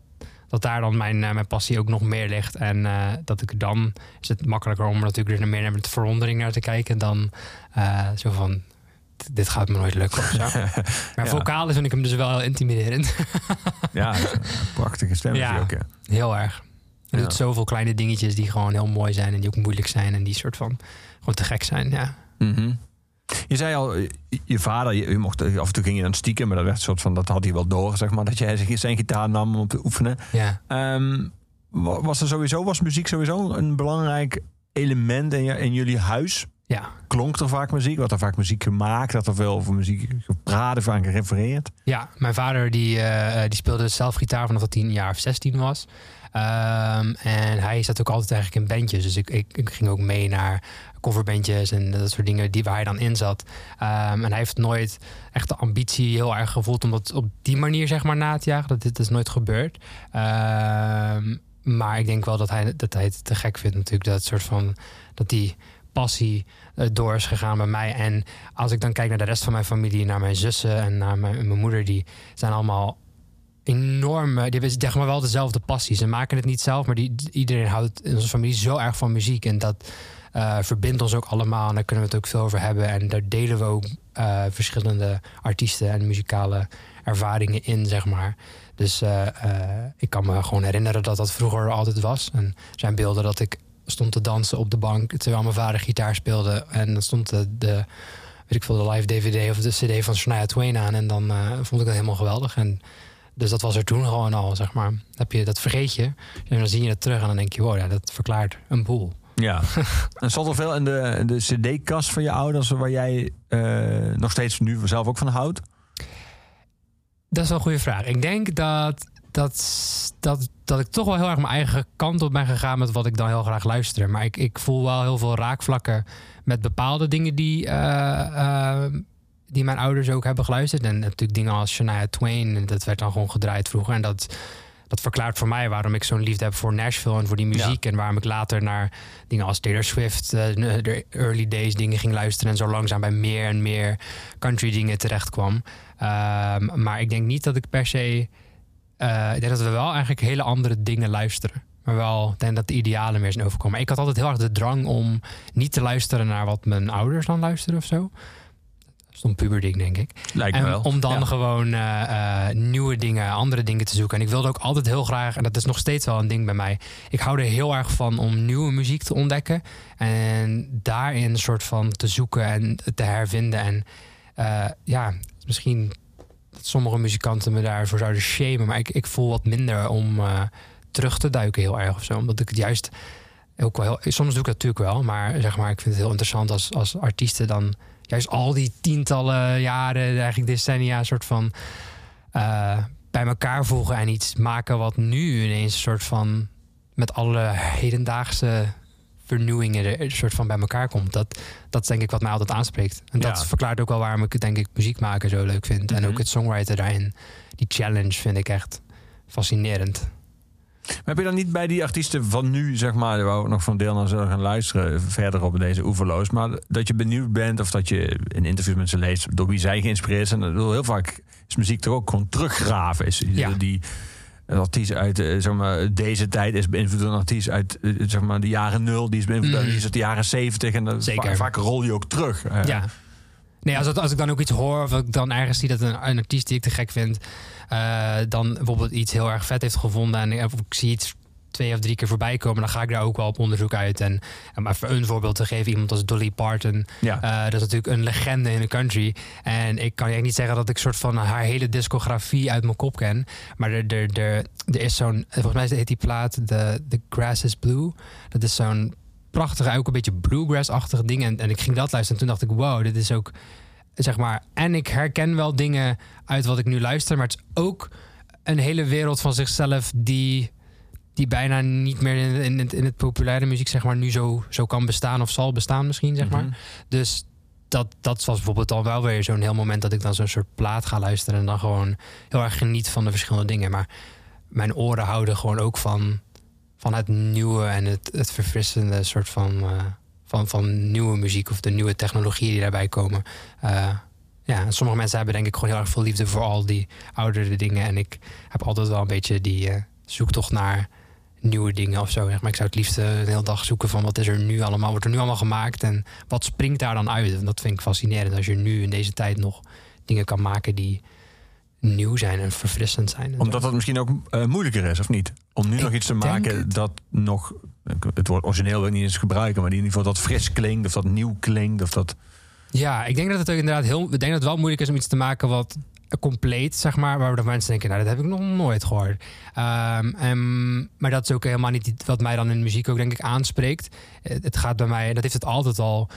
dat daar dan mijn, eh, mijn passie ook nog meer ligt. En eh, dat ik dan is het makkelijker om er natuurlijk er meer met verwondering naar te kijken dan zo van. "D- Dit gaat me nooit lukken of zo. (laughs) Maar vocaal vind ik hem dus wel heel intimiderend. (laughs) Ja, prachtige stem Ja. ook. Heel erg. Hij doet zoveel kleine dingetjes die gewoon heel mooi zijn en die ook moeilijk zijn en die soort van gewoon te gek zijn. Ja. Mhm. Je zei al, je, vader, je, je mocht, af en toe ging je dan stiekem, maar dat werd een soort van, dat had hij wel door, zeg maar, dat jij zijn- zijn gitaar nam om te oefenen. ja. Ehm, wa- was er sowieso, was muziek sowieso een belangrijk element in, in jullie huis? Ja. Klonk er vaak muziek? Werd er vaak muziek gemaakt? Had er veel over muziek gepraat, vaak gerefereerd? Ja, mijn vader die, eh, die speelde zelf gitaar vanaf dat hij een jaar of 16 was. Ehm, en hij zat ook altijd eigenlijk in bandjes. Dus ik, ik, ik ging ook mee naar coverbandjes en dat soort dingen die, waar hij dan in zat. Ehm, en hij heeft nooit echt de ambitie heel erg gevoeld om dat op die manier zeg maar na te jagen. Dat dit is nooit gebeurd. Ehm, maar ik denk wel dat hij, dat hij het te gek vindt natuurlijk. Dat soort van, dat die passie eh, door is gegaan bij mij. En als ik dan kijk naar de rest van mijn familie, naar mijn zussen en naar mijn, mijn moeder, die zijn allemaal enorm. eh, Die hebben zeg maar wel dezelfde passie. Ze maken het niet zelf, maar die, iedereen houdt in onze familie zo erg van muziek. En dat eh, verbindt ons ook allemaal. En daar kunnen we het ook veel over hebben. En daar delen we ook eh, verschillende artiesten en muzikale ervaringen in, zeg maar. Dus eh, eh, ik kan me gewoon herinneren dat dat vroeger altijd was. En er zijn beelden dat ik stond te dansen op de bank terwijl mijn vader gitaar speelde. En dan stond de, de weet ik veel, de live DVD of de CD van Shania Twain aan. En dan eh, vond ik dat helemaal geweldig. En dus dat was er toen gewoon al, zeg maar. Heb je, dat vergeet je. En dan zie je het terug en dan denk je, wow, ja, dat verklaart een boel. Ja. (laughs) en zat er veel in de, de cd-kast van je ouders waar jij eh, nog steeds nu zelf ook van houdt? Dat is wel een goede vraag. Ik denk dat, dat, dat, dat ik toch wel heel erg mijn eigen kant op ben gegaan met wat ik dan heel graag luister. Maar ik, ik voel wel heel veel raakvlakken met bepaalde dingen die, eh, eh, die mijn ouders ook hebben geluisterd. En natuurlijk dingen als Shania Twain, en dat werd dan gewoon gedraaid vroeger. En dat, dat verklaart voor mij waarom ik zo'n liefde heb voor Nashville en voor die muziek. En waarom ik later naar dingen als Taylor Swift, eh, de early days dingen ging luisteren. En zo langzaam bij meer en meer country dingen terecht kwam. Ehm, maar ik denk niet dat ik per se. Eh, ik denk dat we wel eigenlijk hele andere dingen luisteren. Maar wel, ik denk dat de idealen meer zijn overkomen. Ik had altijd heel erg de drang om niet te luisteren naar wat mijn ouders dan luisteren of zo. Dat is een puberding, denk ik. Lijkt me En wel. om dan Ja. gewoon eh, eh, nieuwe dingen, andere dingen te zoeken. En ik wilde ook altijd heel graag, en dat is nog steeds wel een ding bij mij. Ik hou er heel erg van om nieuwe muziek te ontdekken. En daarin een soort van te zoeken en te hervinden. En ja, misschien dat sommige muzikanten me daarvoor zouden shamen. Maar ik, ik voel wat minder om eh, terug te duiken heel erg of zo. Omdat ik het juist ook wel. Soms doe ik dat natuurlijk wel. Maar zeg maar, ik vind het heel interessant als, als artiesten dan... Juist al die tientallen jaren, eigenlijk decennia... soort van eh, bij elkaar voegen en iets maken... wat nu ineens een soort van... met alle hedendaagse vernieuwingen er een soort van bij elkaar komt. Dat, dat is denk ik wat mij altijd aanspreekt. En dat Ja. verklaart ook wel waarom ik denk ik muziek maken zo leuk vind. En Mhm. ook het songwriter daarin. Die challenge vind ik echt fascinerend. Maar heb je dan niet bij die artiesten van nu, zeg maar, waar we ook nog van deel naar zullen gaan luisteren, verder op deze oeverloos, maar dat je benieuwd bent of dat je in interviews met ze leest door wie zij geïnspireerd zijn. Heel vaak is muziek toch ook gewoon teruggraven. Is Ja. die een artiest uit eh, zeg maar, deze tijd is beïnvloed een artiest uit eh, zeg maar, de jaren nul, die is beïnvloed een artiest uit de jaren zeventig. En dan Zeker. va- vaak rol je ook terug. Eh, Ja. Nee, als, het- als ik dan ook iets hoor of ik dan ergens zie dat een, een artiest die ik te gek vind, eh, dan bijvoorbeeld iets heel erg vet heeft gevonden en of ik zie iets twee of drie keer voorbij komen, dan ga ik daar ook wel op onderzoek uit. En om even een voorbeeld te geven, iemand als Dolly Parton, Ja. eh, dat is natuurlijk een legende in de country. En ik kan je niet zeggen dat ik soort van haar hele discografie uit mijn kop ken. Maar er, er, er, er is zo'n, volgens mij heet die plaat The, The Grass is Blue. Dat is zo'n prachtige, ook een beetje bluegrass-achtig ding. En, en ik ging dat luisteren en toen dacht ik, wow, dit is ook, zeg maar... En ik herken wel dingen uit wat ik nu luister, maar het is ook een hele wereld van zichzelf die, die bijna niet meer in, in, het, in het populaire muziek, zeg maar, nu zo, zo kan bestaan of zal bestaan misschien, zeg maar. Mhm. Dus dat, dat was bijvoorbeeld dan wel weer zo'n heel moment dat ik dan zo'n soort plaat ga luisteren en dan gewoon heel erg geniet van de verschillende dingen. Maar mijn oren houden gewoon ook van, van het nieuwe en het, het verfrissende soort van, eh, van, van nieuwe muziek of de nieuwe technologieën die daarbij komen. Eh, ja, en sommige mensen hebben denk ik gewoon heel erg veel liefde voor al die oudere dingen. En ik heb altijd wel een beetje die eh, zoektocht naar nieuwe dingen of zo. zeg Maar ik zou het liefst eh, een hele dag zoeken van wat is er nu allemaal, wordt er nu allemaal gemaakt en wat springt daar dan uit? En dat vind ik fascinerend als je nu in deze tijd nog dingen kan maken die nieuw zijn en verfrissend zijn. en Omdat zo. dat misschien ook eh, moeilijker is, of niet? Om nu Ik nog iets te maken het. dat nog... Het woord origineel wil ik niet eens gebruiken... maar die in ieder geval dat fris klinkt... of dat nieuw klinkt, of dat... Ja, ik denk dat het ook inderdaad heel. Ik denk dat het wel moeilijk is om iets te maken wat compleet, zeg maar, waar de mensen denken, nou, dat heb ik nog nooit gehoord. Ehm, en, maar dat is ook helemaal niet wat mij dan in muziek ook denk ik aanspreekt. Het, gaat bij mij, dat heeft het altijd al,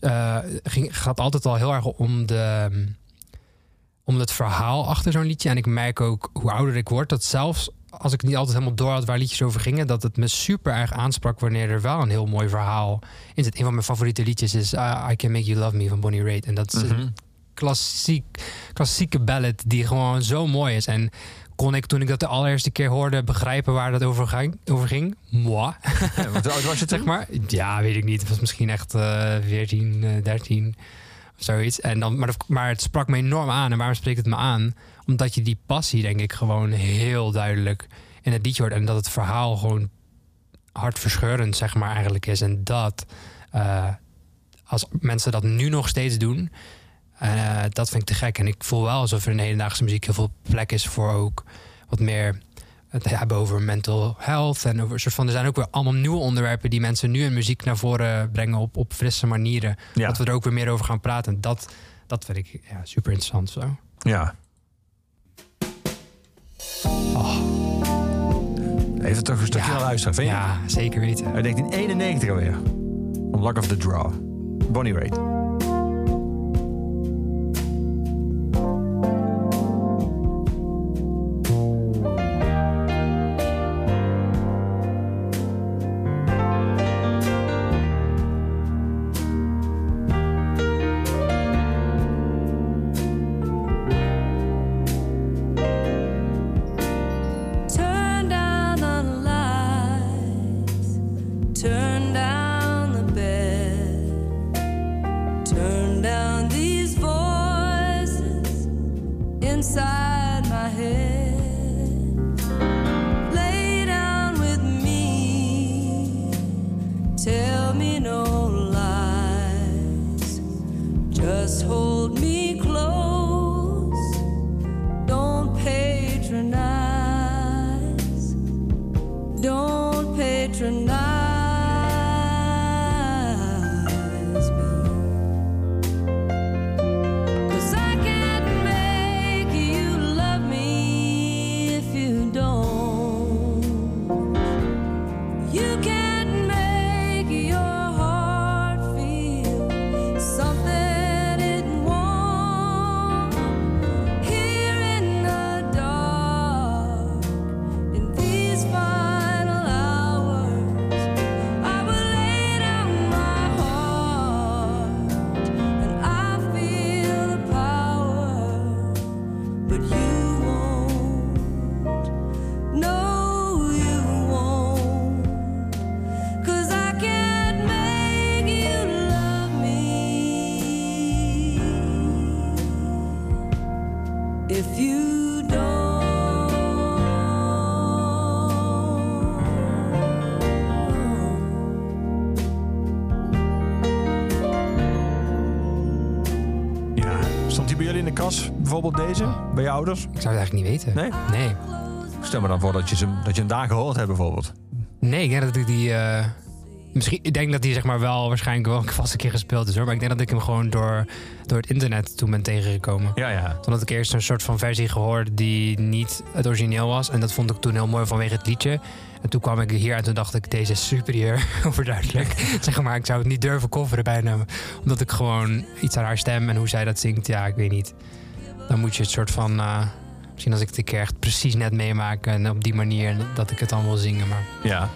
eh, ging, gaat altijd al heel erg om de om het verhaal achter zo'n liedje. En ik merk ook hoe ouder ik word, dat zelfs als ik niet altijd helemaal door had waar liedjes over gingen, dat het me super erg aansprak wanneer er wel een heel mooi verhaal in zit. Een van mijn favoriete liedjes is uh, I Can Make You Love Me van Bonnie Raitt. En dat is Mhm. Klassiek, klassieke ballad die gewoon zo mooi is. En kon ik toen ik dat de allereerste keer hoorde begrijpen waar dat over ging? Over ging? Moi. Hoe oud was je (laughs) zeg maar. Ja, weet ik niet. Het was misschien echt eh 14, eh, 13 of zoiets. En dan, maar, maar het sprak me enorm aan. En waarom spreekt het me aan? Omdat je die passie, denk ik, gewoon heel duidelijk in het liedje hoort. En dat het verhaal gewoon hartverscheurend, zeg maar, eigenlijk is. En dat, eh, als mensen dat nu nog steeds doen, eh, dat vind ik te gek. En ik voel wel alsof er in de hedendaagse muziek heel veel plek is voor ook wat meer het hebben over mental health. En over soort van, er zijn ook weer allemaal nieuwe onderwerpen die mensen nu in muziek naar voren brengen op, op frisse manieren. Ja. Dat we er ook weer meer over gaan praten. En dat, dat vind ik ja, super interessant. Zo. Ja. Even toch een stukje Ja. luisteren, vind je? Ja, zeker weten. Uit 1991 alweer. Om Luck of the Draw. Bonnie Raitt. Bijvoorbeeld deze? Bij je ouders? Ik zou het eigenlijk niet weten. Nee? Nee. Stel me dan voor dat je, ze, dat je hem daar gehoord hebt bijvoorbeeld. Nee, ik denk dat ik die. eh, misschien, ik denk dat die zeg maar wel waarschijnlijk wel (laughs) vast een keer gespeeld is hoor. Maar ik denk dat ik hem gewoon door, door het internet toen ben tegengekomen. Ja, ja. Toen had ik eerst een soort van versie gehoord die niet het origineel was. En dat vond ik toen heel mooi vanwege het liedje. En toen kwam ik hier en toen dacht ik, deze is superieur (laughs) overduidelijk. (laughs) zeg maar, ik zou het niet durven coveren bijna. Omdat ik gewoon iets aan haar stem en hoe zij dat zingt, ja, ik weet niet. Dan moet je het soort van... eh, misschien als ik het een keer echt precies net meemaak en op die manier dat ik het dan wil zingen. Maar Ja.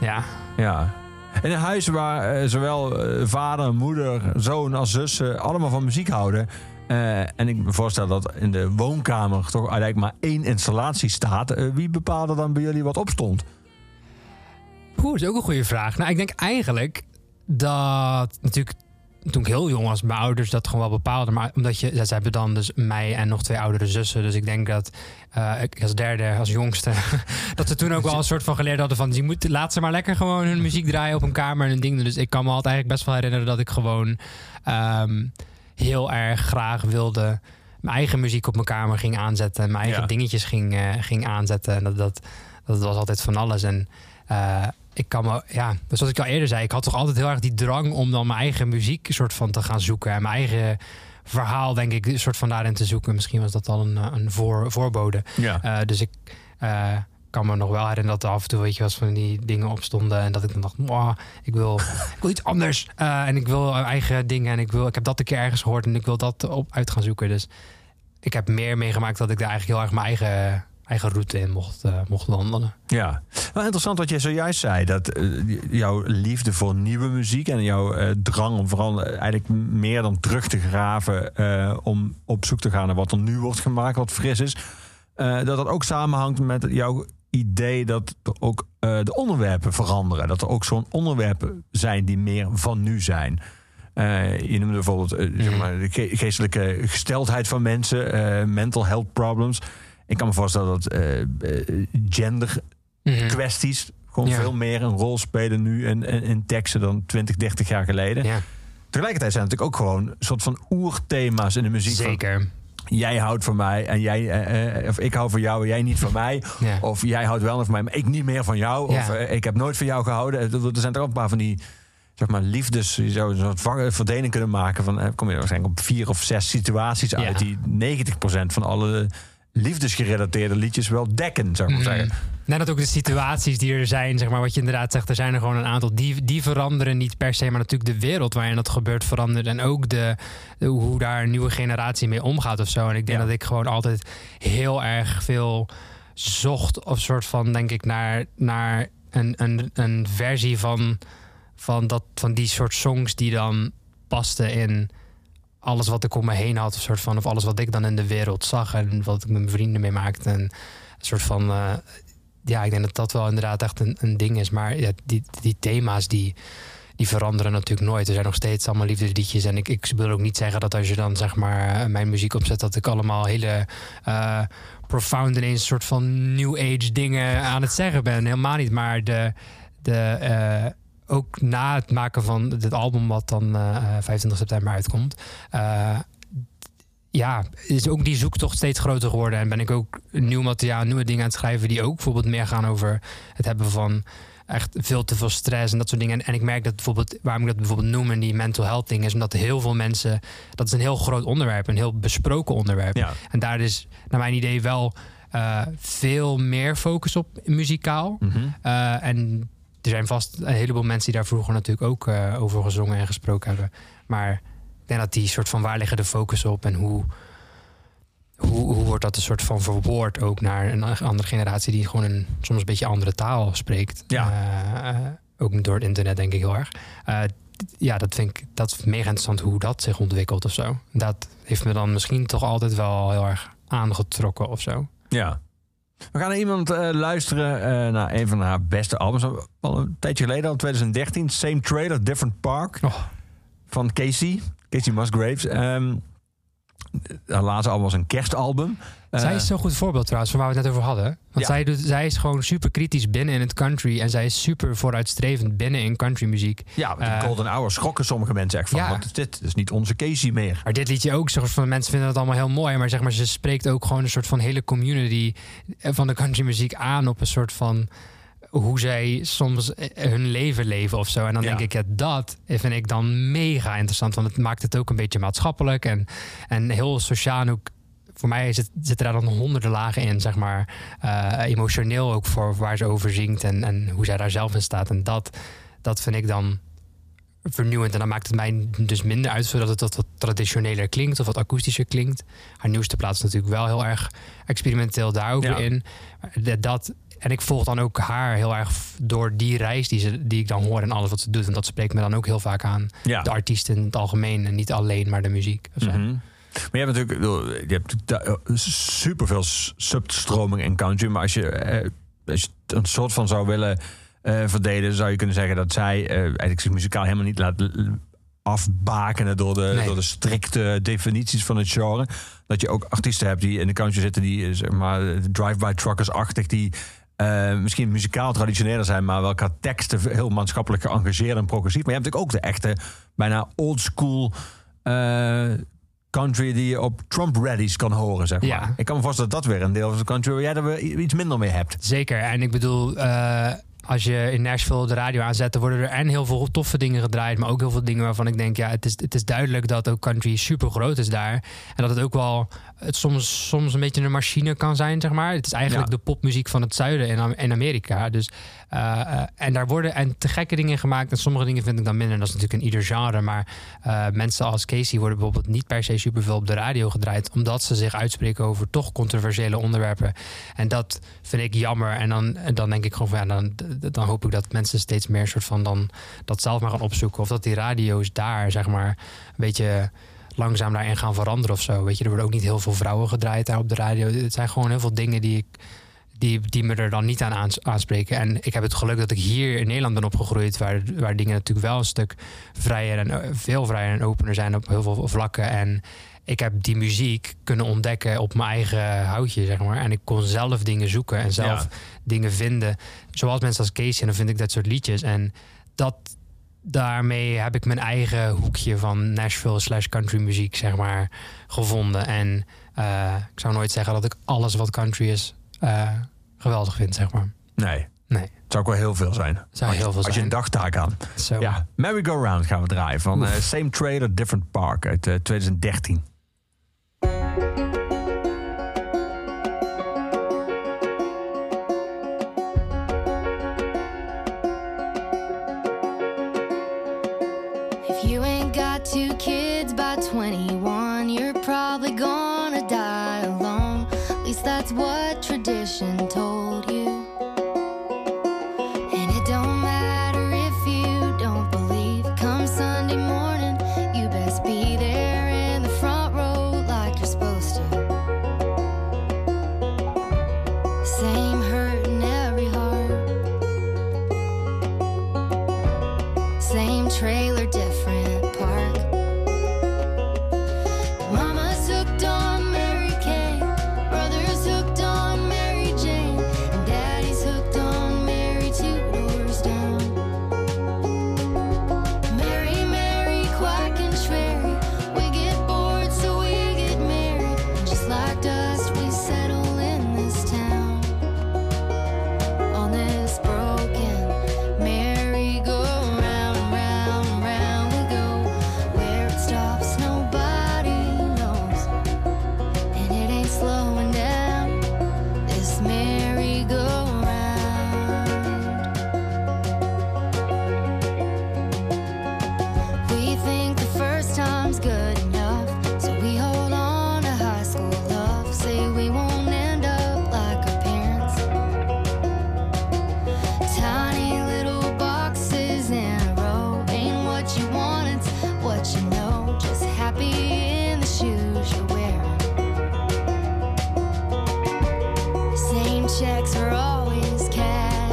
ja, Ja. In een huis waar eh, zowel eh, vader, moeder, zoon als zus eh, allemaal van muziek houden. Eh, en ik me voorstel dat in de woonkamer toch eigenlijk maar één installatie staat. Eh, wie bepaalde dan bij jullie wat opstond? Oeh, is ook een goede vraag. Nou, ik denk eigenlijk dat natuurlijk toen ik heel jong was, mijn ouders dat gewoon wel bepaalden. Maar omdat je, ze hebben dan dus mij en nog twee oudere zussen. Dus ik denk dat eh, ik als derde, als jongste, (laughs) dat ze toen ook wel een soort van geleerd hadden van, je moet laat ze maar lekker gewoon hun muziek draaien op een kamer en hun ding. Dus ik kan me altijd eigenlijk best wel herinneren dat ik gewoon ehm, heel erg graag wilde mijn eigen muziek op mijn kamer ging aanzetten en mijn eigen Ja. dingetjes ging, eh, ging aanzetten. En dat, dat, dat was altijd van alles. En eh, ik kan me, ja, dus zoals ik al eerder zei, ik had toch altijd heel erg die drang om dan mijn eigen muziek soort van te gaan zoeken. En mijn eigen verhaal, denk ik, een soort van daarin te zoeken. Misschien was dat al een, eh, een voor, voorbode. Ja. Eh, dus ik eh, kan me nog wel herinneren dat er af en toe, weet je, was van die dingen opstonden. En dat ik dan dacht, "Mwah, ik wil, ik wil iets anders. En ik wil eigen dingen. En ik, wil, ik heb dat een keer ergens gehoord en ik wil dat op uit gaan zoeken. Dus ik heb meer meegemaakt dat ik daar eigenlijk heel erg mijn eigen, eigen route in mocht, eh, mocht wandelen. Ja, wel interessant wat je zojuist zei. Dat eh, jouw liefde voor nieuwe muziek en jouw eh, drang om vooral eigenlijk meer dan terug te graven. om op zoek te gaan naar wat er nu wordt gemaakt, wat fris is. dat dat ook samenhangt met jouw idee dat er ook de onderwerpen veranderen. Dat er ook zo'n onderwerpen zijn die meer van nu zijn. Je noemde bijvoorbeeld zeg Mhm. maar, de ge- geestelijke gesteldheid van mensen, mental health problems. Ik kan me voorstellen dat eh, gender Mhm. kwesties gewoon Ja. veel meer een rol spelen nu in, in, in teksten dan 20, 30 jaar geleden. Ja, Tegelijkertijd zijn het natuurlijk ook gewoon een soort van oerthema's in de muziek. van, zeker. jij houdt van mij en jij, eh, of ik hou van jou en jij niet van (laughs) mij. Ja. Of jij houdt wel van mij, maar ik niet meer van jou. Ja. Of eh, ik heb nooit van jou gehouden. Er zijn er ook een paar van die zeg maar, liefdes, je zou een soort verdeling kunnen maken. Van, eh, kom je waarschijnlijk op vier of zes situaties uit Ja. die 90% van alle liefdesgerelateerde liedjes wel dekken, zou ik maar Mhm. zeggen. Net dat ook de situaties die er zijn, zeg maar, wat je inderdaad zegt, er zijn er gewoon een aantal. Die, die veranderen niet per se, maar natuurlijk de wereld waarin dat gebeurt verandert. En ook de, de- hoe daar een nieuwe generatie mee omgaat of zo. En ik denk Ja. dat ik gewoon altijd heel erg veel zocht, of soort van, denk ik, naar, naar een, een, een versie van, van, dat, van die soort songs die dan pasten in alles wat ik om me heen had, of soort van, of alles wat ik dan in de wereld zag en wat ik met mijn vrienden mee maakte. En een soort van, eh, ja, ik denk dat dat wel inderdaad echt een, een ding is. Maar ja, die, die thema's die, die veranderen natuurlijk nooit. Er zijn nog steeds allemaal liefdesliedjes. En ik, ik wil ook niet zeggen dat als je dan zeg maar eh, mijn muziek opzet, dat ik allemaal hele eh, profound ineens een soort van new age dingen aan het zeggen ben. Helemaal niet. Maar de, de, ook na het maken van dit album, wat dan eh, 25 september uitkomt. eh, ja, is ook die zoektocht steeds groter geworden. En ben ik ook nieuw materiaal, nieuwe dingen aan het schrijven... die ook bijvoorbeeld meer gaan over het hebben van echt veel te veel stress en dat soort dingen. En, en ik merk dat bijvoorbeeld, waarom ik dat bijvoorbeeld noem... en die mental health ding is omdat heel veel mensen... dat is een heel groot onderwerp, een heel besproken onderwerp. Ja. En daar is, naar mijn idee, wel eh, veel meer focus op muzikaal. Mhm. Eh, en er zijn vast een heleboel mensen die daar vroeger natuurlijk ook eh, over gezongen en gesproken hebben. Maar ik denk dat die soort van waar liggen de focus op en hoe, hoe, hoe wordt dat een soort van verwoord ook naar een andere generatie die gewoon een soms een beetje andere taal spreekt. Ja. Eh, ook door het internet denk ik heel erg. Eh, ja, dat vind ik dat is mega interessant hoe dat zich ontwikkelt of zo. Dat heeft me dan misschien toch altijd wel heel erg aangetrokken of zo. Ja. We gaan naar iemand eh, luisteren eh, naar een van haar beste albums. Al een tijdje geleden, al in 2013. Same Trailer, Different Park. Oh. Van Casey. Casey Musgraves. Ehm haar laatste album was een kerstalbum. Eh, zij is zo'n goed voorbeeld trouwens, van waar we het net over hadden. Want Ja. zij, doet, zij is gewoon super kritisch binnen in het country. En zij is super vooruitstrevend binnen in countrymuziek. ja, met die eh, Golden Hour schrokken sommige mensen echt van. Ja. Wat is dit? Dat is niet onze Casey meer. Maar dit liedje ook, soort van mensen vinden het allemaal heel mooi. Maar zeg maar, ze spreekt ook gewoon een soort van hele community van de countrymuziek aan op een soort van hoe zij soms eh, hun leven leven of zo. En dan Ja. denk ik, ja, dat vind ik dan mega interessant. Want het maakt het ook een beetje maatschappelijk en, en heel sociaal. En ook voor mij zit, zitten daar dan honderden lagen in, zeg maar. eh, emotioneel ook voor waar ze over zingt en, en hoe zij daar zelf in staat. En dat, dat vind ik dan vernieuwend. En dan maakt het mij dus minder uit zodat het wat, wat traditioneler klinkt of wat akoestischer klinkt. Haar nieuwste plaats is natuurlijk wel heel erg experimenteel daar ook Ja. weer in. Dat, en ik volg dan ook haar heel erg door die reis die, ze, die ik dan hoor en alles wat ze doet. En dat spreekt me dan ook heel vaak aan. Ja. De artiest in het algemeen en niet alleen maar de muziek. Mhm. Maar je hebt natuurlijk je hebt da- superveel substroming in country. Maar als je, eh, als je een soort van zou willen eh, verdelen, zou je kunnen zeggen dat zij eh, eigenlijk zich muzikaal helemaal niet laat afbakenen door de, Nee. door de strikte definities van het genre. Dat je ook artiesten hebt die in de country zitten, die eh, zeg maar drive-by truckers-achtig, die eh, misschien muzikaal traditioneler zijn, maar wel qua teksten heel maatschappelijk geëngageerd en progressief. Maar je hebt natuurlijk ook de echte, bijna old school eh, country die je op Trump rallies kan horen, zeg maar. Ja. Ik kan me voorstellen dat dat weer een deel van de country waar jij er iets minder mee hebt. Zeker. En ik bedoel, eh, als je in Nashville de radio aanzet, dan worden er en heel veel toffe dingen gedraaid, maar ook heel veel dingen waarvan ik denk, ja, het is, het is duidelijk dat ook country super groot is daar. En dat het ook wel het soms, soms een beetje een machine kan zijn, zeg maar. Het is eigenlijk Ja. de popmuziek van het zuiden in, Am- in Amerika. Dus, eh, eh, en daar worden en te gekke dingen gemaakt. En sommige dingen vind ik dan minder. Dat is natuurlijk in ieder genre. Maar eh, mensen als Casey worden bijvoorbeeld niet per se superveel op de radio gedraaid. Omdat ze zich uitspreken over toch controversiële onderwerpen. En dat vind ik jammer. En dan, en dan denk ik gewoon van ja, dan, dan hoop ik dat mensen steeds meer soort van dan dat zelf maar gaan opzoeken. Of dat die radio's daar, zeg maar, een beetje langzaam daarin gaan veranderen of zo. Weet je, er worden ook niet heel veel vrouwen gedraaid daar op de radio. Het zijn gewoon heel veel dingen die ik. Die, die me er dan niet aan aans- aanspreken. En ik heb het geluk dat ik hier in Nederland ben opgegroeid, waar, waar dingen natuurlijk wel een stuk vrijer en eh, veel vrijer en opener zijn op heel veel vlakken. En ik heb die muziek kunnen ontdekken op mijn eigen houtje, zeg maar. En ik kon zelf dingen zoeken en zelf Ja. dingen vinden. Zoals mensen als Casey, en dan vind ik dat soort liedjes. En dat, daarmee heb ik mijn eigen hoekje van Nashville slash country muziek, zeg maar, gevonden. En eh, ik zou nooit zeggen dat ik alles wat country is eh, geweldig vind, zeg maar. Nee, Nee, het zou ook wel heel veel zijn. zou heel veel als je een dagtaak aan. Zo. Ja, Merry Go Round gaan we draaien van eh, Same Trailer, Different Park uit eh, 2013.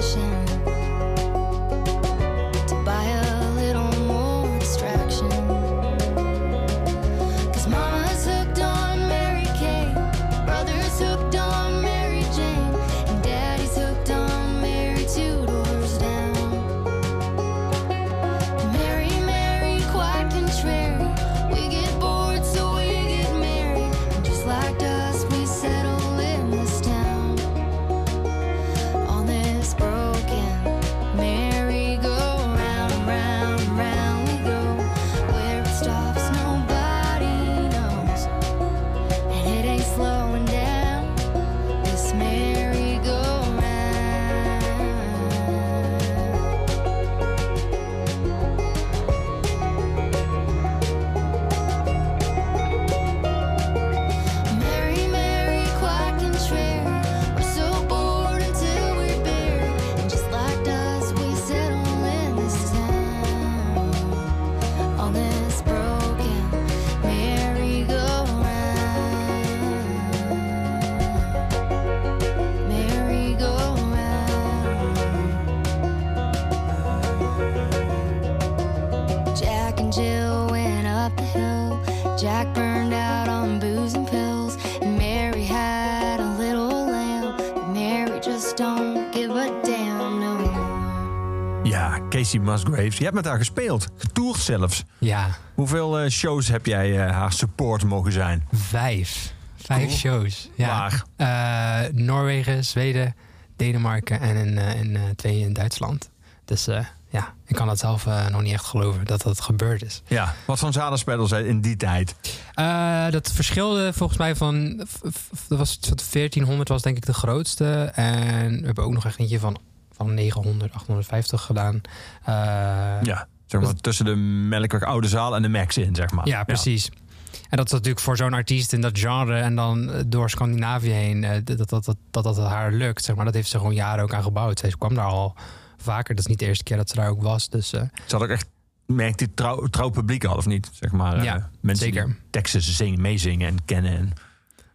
想 Casey Musgraves. Je hebt met haar gespeeld. Getoerd zelfs. Ja, Hoeveel eh, shows heb jij eh, haar support mogen zijn? vijf. Vijf Cool. shows. Ja. Waar? Eh, Noorwegen, Zweden, Denemarken en in, in, twee in Duitsland. Dus ja, ik kan dat zelf nog niet echt geloven dat dat gebeurd is. Ja. Wat van zalen spelen zij in die tijd? Dat verschilde volgens mij van. Dat was tot 1400 was denk ik de grootste. En we hebben ook nog echt eentje van, van 900, 850 gedaan. Eh, Ja. Zeg maar tussen de Melkweg Oude Zaal en de Max in, zeg maar. Ja, precies. En dat is natuurlijk voor zo'n artiest in dat genre en dan eh, door Scandinavië heen, eh, dat, dat, dat, dat, dat het haar lukt. Zeg maar. Dat heeft ze gewoon jaren ook aan gebouwd. Zij kwam daar al vaker. Dat is niet de eerste keer dat ze daar ook was. Dus eh, Ze had ook echt, merkt die trouw, trouw publiek al, of niet? Zeg maar, Ja, mensen zeker. die teksten zingen, meezingen en kennen. En,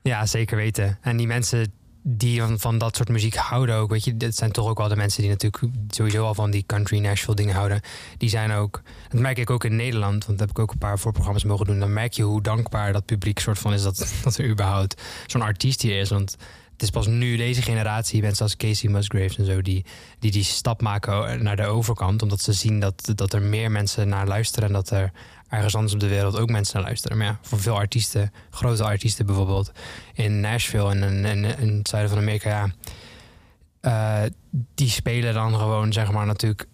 ja, zeker weten. En die mensen die van, dat soort muziek houden ook, weet je, dat zijn toch ook wel de mensen die natuurlijk sowieso al van die country Nashville dingen houden. Die zijn ook, dat merk ik ook in Nederland, want daar heb ik ook een paar voorprogramma's mogen doen. Dan merk je hoe dankbaar dat publiek soort van is dat, (laughs) dat er überhaupt zo'n artiest hier is. Want het is pas nu deze generatie, mensen als Casey Musgraves en zo, die die, die stap maken naar de overkant. Omdat ze zien dat, dat er meer mensen naar luisteren en dat er ergens anders op de wereld ook mensen naar luisteren. Maar ja, voor veel artiesten, grote artiesten bijvoorbeeld, in Nashville en in, in, in het zuiden van Amerika, ja, eh, die spelen dan gewoon, zeg maar, natuurlijk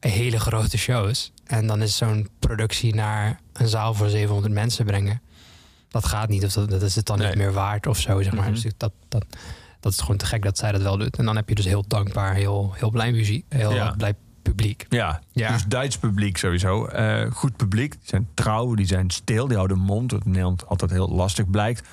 hele grote shows. En dan is zo'n productie naar een zaal voor 700 mensen brengen. Dat gaat niet, of dat, dat is het dan Nee. niet meer waard of zo, zeg maar. Mhm. Dus dat, dat, dat is gewoon te gek dat zij dat wel doet. En dan heb je dus heel dankbaar, heel, heel blij muziek, heel Ja. blij publiek. ja, Ja. dus Duits publiek sowieso. Eh, goed publiek, die zijn trouw, die zijn stil, die houden mond. Wat in Nederland altijd heel lastig blijkt.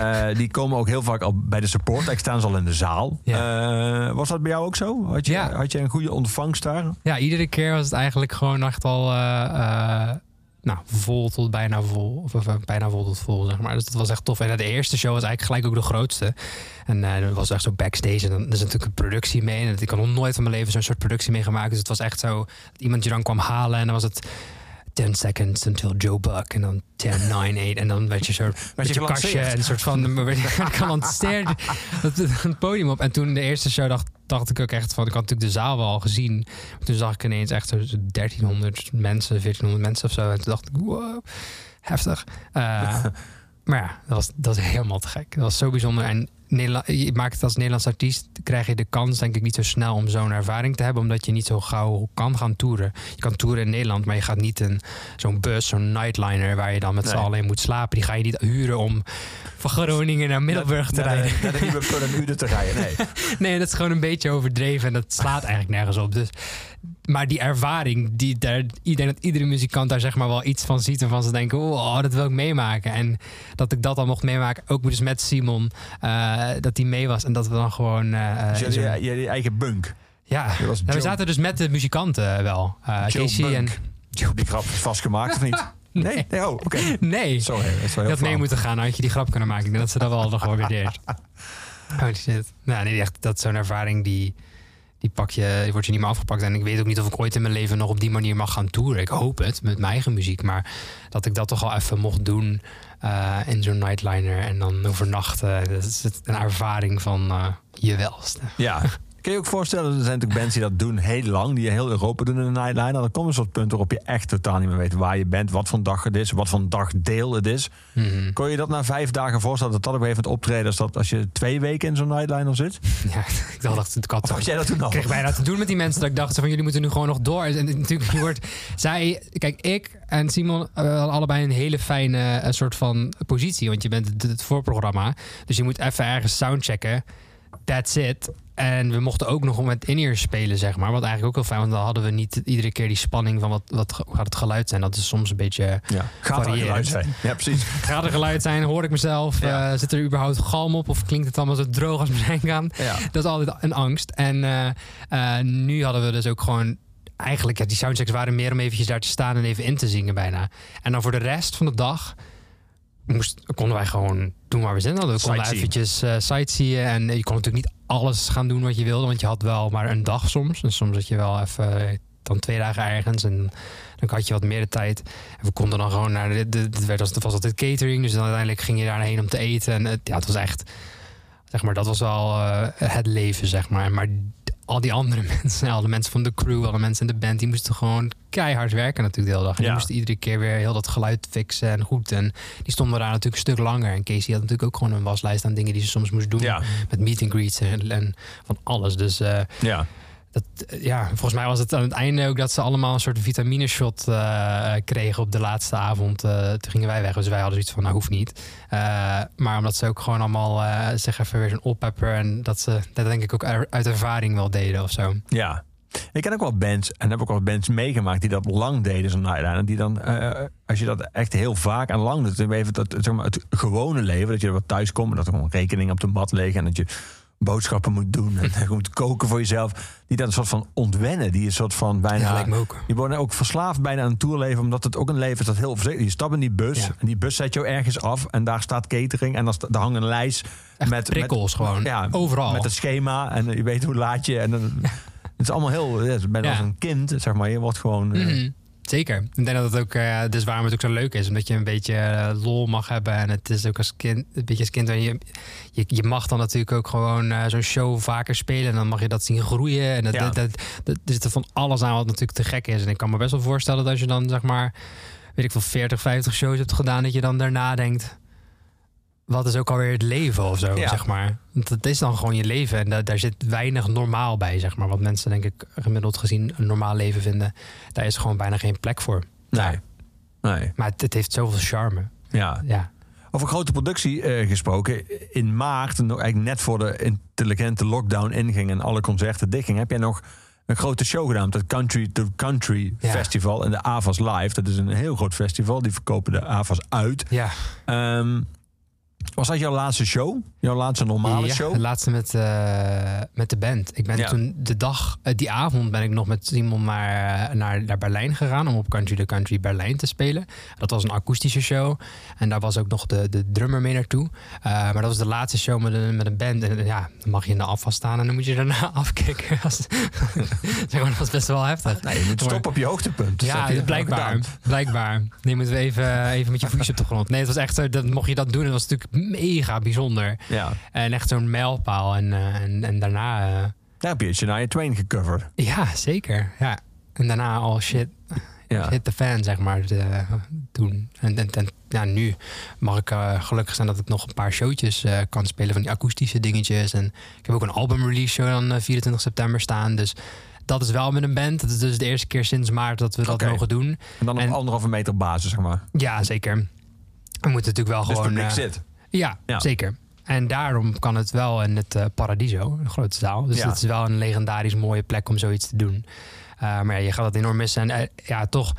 Eh, (laughs) die komen ook heel vaak al bij de support. Ik staan ze al in de zaal. Eh, was dat bij jou ook zo? Had je, Ja. had je een goede ontvangst daar? Ja, iedere keer was het eigenlijk gewoon echt al nou, vol tot bijna vol. Of, of, eh, bijna vol tot vol, zeg maar. Dus dat was echt tof. En de eerste show was eigenlijk gelijk ook de grootste. En eh dat was echt zo backstage. En dan er is natuurlijk een productie mee. En ik had nog nooit van mijn leven zo'n soort productie meegemaakt. Dus het was echt zo dat iemand je dan kwam halen. En dan was het 10 seconds until Joe Buck. En dan 10, 9, 8. En dan werd je zo met je kastje. En een soort van... (laughs) werd ik het, het podium op. En toen de eerste show dacht, dacht ik ook echt van... Ik had natuurlijk de zaal wel al gezien. Toen zag ik ineens echt zo 1300 mensen, 1400 mensen of zo. En toen dacht ik, wow, heftig. Eh, (laughs) maar ja, dat was, dat was helemaal te gek. Dat was zo bijzonder. En Nederland, je maakt het als Nederlands artiest, krijg je de kans denk ik niet zo snel om zo'n ervaring te hebben, omdat je niet zo gauw kan gaan toeren. Je kan toeren in Nederland, maar je gaat niet een zo'n bus, zo'n nightliner waar je dan met z'n allen in moet slapen. Die ga je niet huren om van Groningen naar Middelburg te Naar de- rijden. Naar de nieuwe Pullen Ude te rijden. Nee. Nee, dat is gewoon een beetje overdreven en dat slaat eigenlijk nergens op. Dus, maar die ervaring, die daar, ik denk dat iedere muzikant daar zeg maar wel iets van ziet en van ze denken, oh, dat wil ik meemaken. En dat ik dat dan mocht meemaken, ook dus met Simon, eh, dat hij mee was en dat we dan gewoon... Dus je eigen bunk. ja, Nou, we zaten dus met de muzikanten wel. Joe Casey en... Die grap is vastgemaakt of niet? (laughs) Nee? Nee, oh, oké. (laughs) Nee, Sorry, dat is wel je heel had mee moeten gaan, dan had je die grap kunnen maken. Ik denk dat ze dat wel nog gewaardeerd. Holy (laughs) shit. Nou, nee, echt, dat is zo'n ervaring die, die pak je, die wordt je niet meer afgepakt. En ik weet ook niet of ik ooit in mijn leven nog op die manier mag gaan toeren. Ik hoop het, met mijn eigen muziek. Maar dat ik dat toch al even mocht doen eh, in zo'n nightliner en dan overnachten. Dat is een ervaring van eh, je welste. Ja. Kun je je ook voorstellen, er zijn natuurlijk bands die dat doen heel lang, die heel Europa doen in de nightliner. Dan komt een soort punt waarop je echt totaal niet meer weet waar je bent, wat voor dag het is, wat voor dagdeel het is. Mhm. Kon je dat na vijf dagen voorstellen dat dat een gegeven moment optreden is dat als je twee weken in zo'n nightliner zit? (laughs) Ja, ik dacht, had Of had jij dat toen al? Ik kreeg bijna te doen met die mensen dat ik dacht van jullie moeten nu gewoon nog door. En natuurlijk je wordt zij, kijk ik en Simon eh, hadden allebei een hele fijne eh, soort van positie, want je bent het, het voorprogramma, dus je moet even ergens soundchecken. That's it. En we mochten ook nog met in-ear spelen, zeg maar. Wat eigenlijk ook heel fijn, want dan hadden we niet iedere keer die spanning van wat, wat gaat het geluid zijn. Dat is soms een beetje Ja, gaat Variërend. geluid zijn. Ja, precies. (laughs) gaat er geluid zijn, hoor ik mezelf, Ja. eh, zit er überhaupt galm op of klinkt het allemaal zo droog als mijn kan? Ja. Dat is altijd een angst. En eh, eh, nu hadden we dus ook gewoon... Eigenlijk, ja, die soundchecks waren meer om eventjes daar te staan en even in te zingen bijna. En dan voor de rest van de dag moest, konden wij gewoon doen waar we zin hadden. We konden eventjes eh sightseeën. En je kon natuurlijk niet alles gaan doen wat je wilde. Want je had wel maar een dag soms. En soms had je wel even eh, dan twee dagen ergens. En dan had je wat meer de tijd. En we konden dan gewoon naar het werd als, was altijd catering. Dus dan uiteindelijk ging je daarheen om te eten. En het, ja, het was echt... Zeg maar, dat was wel eh, het leven, zeg maar. Maar al die andere (laughs) mensen, al de mensen van de crew, alle mensen in de band, die moesten gewoon keihard werken natuurlijk de hele dag. En Ja. die moesten iedere keer weer heel dat geluid fixen en goed. En die stonden daar natuurlijk een stuk langer. En Casey had natuurlijk ook gewoon een waslijst aan dingen die ze soms moest doen. Ja. Met meet and greets en, en van alles. Dus eh, Ja. Dat, eh, ja, volgens mij was het aan het einde ook dat ze allemaal een soort vitamine shot eh, kregen op de laatste avond. Eh, toen gingen wij weg, dus wij hadden zoiets van, nou hoeft niet. Maar omdat ze ook gewoon allemaal zeg even weer zo'n oppepper en dat ze dat denk ik ook uit ervaring wel deden of zo. Ja. Ik ken ook wel bands en heb ook wel bands meegemaakt die dat lang deden, zo'n nightliner. Die dan, als je dat echt heel vaak en lang doet, even dat, zeg maar, het gewone leven, dat je er wat thuis komt en dat er gewoon rekeningen op de mat liggen en dat je boodschappen moet doen en (laughs) je moet koken voor jezelf. Die dan een soort van ontwennen, die een soort van bijna... Ja, lijkt me ook. Je wordt ook verslaafd bijna aan het tourleven, omdat het ook een leven is dat heel verzekerd. Je stapt in die bus Ja. en die bus zet jou ergens af en daar staat catering en dan daar hangt een lijst Echt met prikkels gewoon, ja, overal. Met het schema en je weet hoe laat je en dan, (laughs) het is allemaal heel. Ja, je Ja. als een kind, zeg maar. Je wordt gewoon. eh, Mhm. Zeker. Ik denk dat het ook, eh dus waarom het ook zo leuk is. Omdat je een beetje eh, lol mag hebben. En het is ook als kind, een beetje als kind. Je, je, je mag dan natuurlijk ook gewoon eh, zo'n show vaker spelen. En dan mag je dat zien groeien. En dat, Ja. dat, dat, dat- er zit er van alles aan wat natuurlijk te gek is. En ik kan me best wel voorstellen dat als je dan zeg maar, weet ik veel, 40, 50 shows hebt gedaan. Dat je dan daarna denkt, wat is ook alweer het leven of zo, Ja. zeg maar. Want dat is dan gewoon je leven. En da- daar zit weinig normaal bij, zeg maar. Wat mensen denk ik gemiddeld gezien een normaal leven vinden. Daar is gewoon bijna geen plek voor. nee. Nee. Maar het, het heeft zoveel charme. Ja. Ja. Over grote productie eh, gesproken. In maart, nog eigenlijk net voor de intelligente lockdown inging en alle concerten dichtgingen, heb jij nog een grote show gedaan. Het Country to Country Ja. Festival en de AVAS Live. Dat is een heel groot festival. Die verkopen de AVAS uit. Ja. Ehm, was dat jouw laatste show? Jouw laatste normale ja, show? de laatste met, eh, met de band. Ik ben Ja. toen de dag, eh, die avond ben ik nog met Simon naar, naar, naar Berlijn gegaan om op Country to Country Berlijn te spelen. Dat was een akoestische show en daar was ook nog de, de drummer mee naartoe. Eh, maar dat was de laatste show met een, met een band. En eh, ja, dan mag je in de afval staan en dan moet je daarna (laughs) afkicken. (laughs) Dat was best wel heftig. Nee, je moet stoppen op je hoogtepunt. Dat Ja, je blijkbaar. Blijkbaar. Nee, moeten we even, even met je voetjes op de grond. Nee, het was echt dat mocht je dat doen. Het was natuurlijk mega bijzonder. Ja. En echt zo'n mijlpaal. En, eh, en, en daarna... eh, Daar heb je Shania Twain gecoverd. ja, zeker. Ja. En daarna al shit, Ja. hit the fan, zeg maar, doen. En, en, en ja, nu mag ik eh, gelukkig zijn dat ik nog een paar showtjes eh, kan spelen van die akoestische dingetjes. En ik heb ook een album release show dan eh, 24 september staan. Dus dat is wel met een band. Dat is dus de eerste keer sinds maart dat we dat mogen doen. En dan op En- anderhalve meter basis, zeg maar. Ja, zeker. We moeten natuurlijk wel Dus gewoon... eh, zit. Ja, Ja. zeker. En daarom kan het wel in het eh, Paradiso, een grote zaal. Dus Ja. het is wel een legendarisch mooie plek om zoiets te doen. Eh, maar ja, je gaat het enorm missen. En eh, ja, toch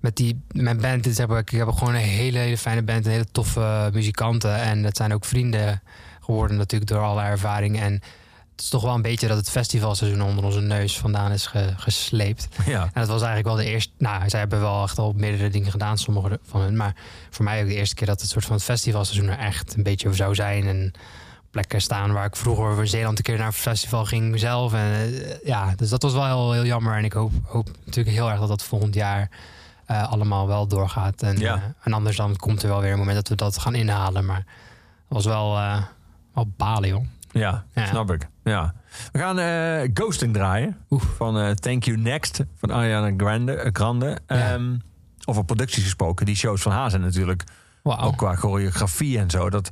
met die mijn band, heb ik, ik heb gewoon een hele, hele fijne band, een hele toffe muzikanten. En het zijn ook vrienden geworden natuurlijk door alle ervaring. En het is toch wel een beetje dat het festivalseizoen onder onze neus vandaan is ge- gesleept. (laughs) Ja. En dat was eigenlijk wel de eerste. Nou, zij hebben wel echt al meerdere dingen gedaan, sommige van hun. Maar voor mij ook de eerste keer dat het soort van het festivalseizoen er echt een beetje zou zijn. En plekken staan waar ik vroeger over Zeeland een keer naar een festival ging zelf. En eh, ja, dus dat was wel heel, heel jammer. En ik hoop, hoop natuurlijk heel erg dat dat volgend jaar eh, allemaal wel doorgaat. En, Ja. eh, en anders dan komt er wel weer een moment dat we dat gaan inhalen. Maar het was wel, eh, wel balen, joh. Ja, Ja. snap ik. Ja. We gaan eh, Ghosting draaien. Van eh, Thank You Next van Ariana Grande. eh, Grande. Ja. Ehm, over producties gesproken. Die shows van haar zijn natuurlijk Wauw. ook qua choreografie en zo. Dat,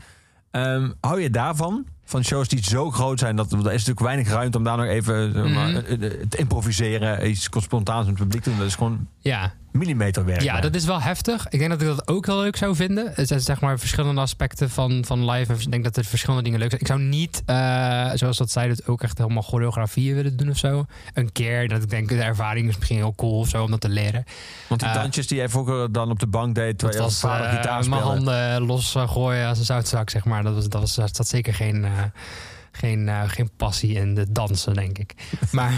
ehm, hou je daarvan? Van shows die zo groot zijn, dat er is natuurlijk weinig ruimte om daar nog even maar, Mhm. te improviseren. Iets spontaans met het publiek te doen. Dat is gewoon Ja, millimeterwerk. Ja, dat is wel heftig. Ik denk dat ik dat ook heel leuk zou vinden. Het zijn zeg maar verschillende aspecten van, van live. En ik denk dat er verschillende dingen leuk zijn. Ik zou niet, eh, zoals dat zij het ook echt helemaal choreografieën willen doen of zo. Een keer. Dat ik denk, de ervaring is misschien heel cool of zo om dat te leren. Want die eh, dansjes die jij vroeger dan op de bank deed, Dat terwijl je als was vader eh, gitaar mijn handen los gooien als een zoutzak, zeg maar. Dat was, dat was, zat zeker geen, geen, eh, geen passie in de dansen, denk ik. (laughs) Maar,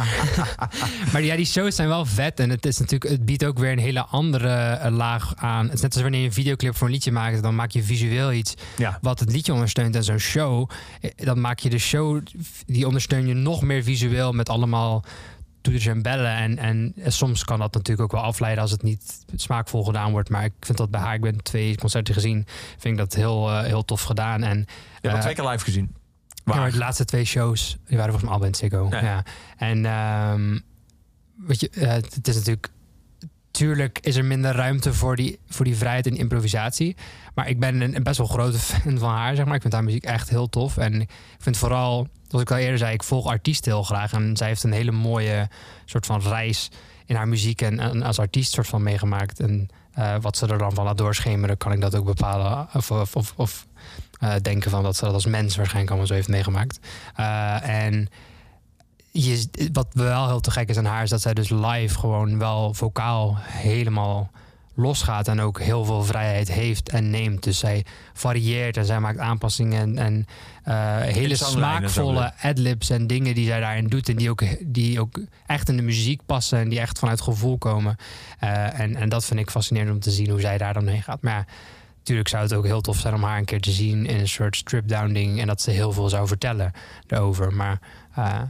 (laughs) maar ja, die shows zijn wel vet. En het, is natuurlijk, het biedt ook weer een hele andere eh, laag aan. Het is net als wanneer je een videoclip voor een liedje maakt. Dan maak je visueel iets Ja. wat het liedje ondersteunt. En zo'n show, eh, dan maak je de show, die ondersteun je nog meer visueel met allemaal toeters en bellen. En, en soms kan dat natuurlijk ook wel afleiden als het niet smaakvol gedaan wordt. Maar ik vind dat bij haar, ik ben twee concerten gezien, vind ik dat heel, heel tof gedaan. En Je hebt eh, twee keer live gezien. Ja, maar de laatste twee shows die waren volgens mij in Ziggo. Ja. Ja. En weet je, eh, het is natuurlijk... Tuurlijk is er minder ruimte voor die, voor die vrijheid en improvisatie. Maar ik ben een, een best wel grote (laughs) fan van haar, zeg maar. Ik vind haar muziek echt heel tof. En ik vind vooral, zoals ik al eerder zei... ik volg artiesten heel graag. En zij heeft een hele mooie soort van reis in haar muziek... en, en als artiest soort van meegemaakt. En eh, wat ze er dan van laat doorschemeren... kan ik dat ook bepalen. Of, of, of, of eh, denken van dat ze dat als mens waarschijnlijk allemaal zo heeft meegemaakt. Eh, en je, wat wel heel te gek is aan haar... is dat zij dus live gewoon wel vocaal helemaal losgaat... en ook heel veel vrijheid heeft en neemt. Dus zij varieert en zij maakt aanpassingen... en, en eh, hele smaakvolle adlibs en dingen die zij daarin doet... en die ook, die ook echt in de muziek passen... en die echt vanuit gevoel komen. En, en dat vind ik fascinerend om te zien hoe zij daar dan heen gaat. Maar ja, Natuurlijk zou het ook heel tof zijn om haar een keer te zien in een soort strip-down ding. En dat ze heel veel zou vertellen erover. Maar eh,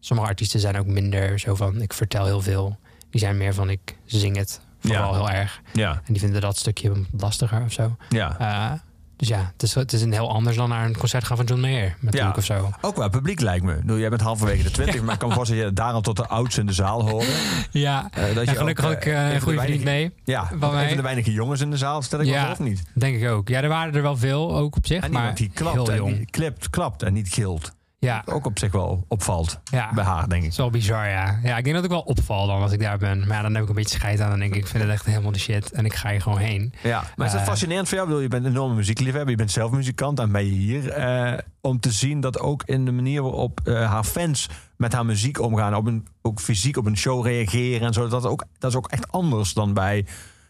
sommige artiesten zijn ook minder zo van ik vertel heel veel. Die zijn meer van ik zing het vooral Ja. heel erg. Ja, En die vinden dat stukje lastiger of zo. ja. Eh, dus ja, het is, het is een heel anders dan naar een concert gaan van John Mayer. Natuurlijk Ja. of zo. Ook wel publiek lijkt me. Bedoel, Jij bent halverwege de twintig, (laughs) maar ik kan me voorstellen dat je daarom tot de oudste in de zaal hoorde. Ja, Eh, dat ja je gelukkig ook, ook, eh, eh, een goede vriend mee. Ja, Van mij. van de weinige jongens in de zaal, stel ik wel Ja. of niet? Denk ik ook. Ja, er waren er wel veel ook op zich. En maar iemand die klapt heel en, jong. klipt, klapt en niet gilt. Ja, Ook op zich wel opvalt ja. bij haar, denk Het ik. is wel bizar, ja. Ja, ik denk dat ik wel opval dan als ik daar ben. Maar ja, dan heb ik een beetje scheid aan. Dan denk ik, ik vind het echt helemaal de shit. En ik ga hier gewoon heen. Ja, maar is dat Eh. fascinerend voor jou? Je bent een enorme muziekliefhebber, je bent zelf muzikant en ben je hier eh, om te zien dat ook in de manier waarop eh, haar fans met haar muziek omgaan, op een, ook fysiek op een show reageren en zo, dat, ook, dat is ook echt anders dan bij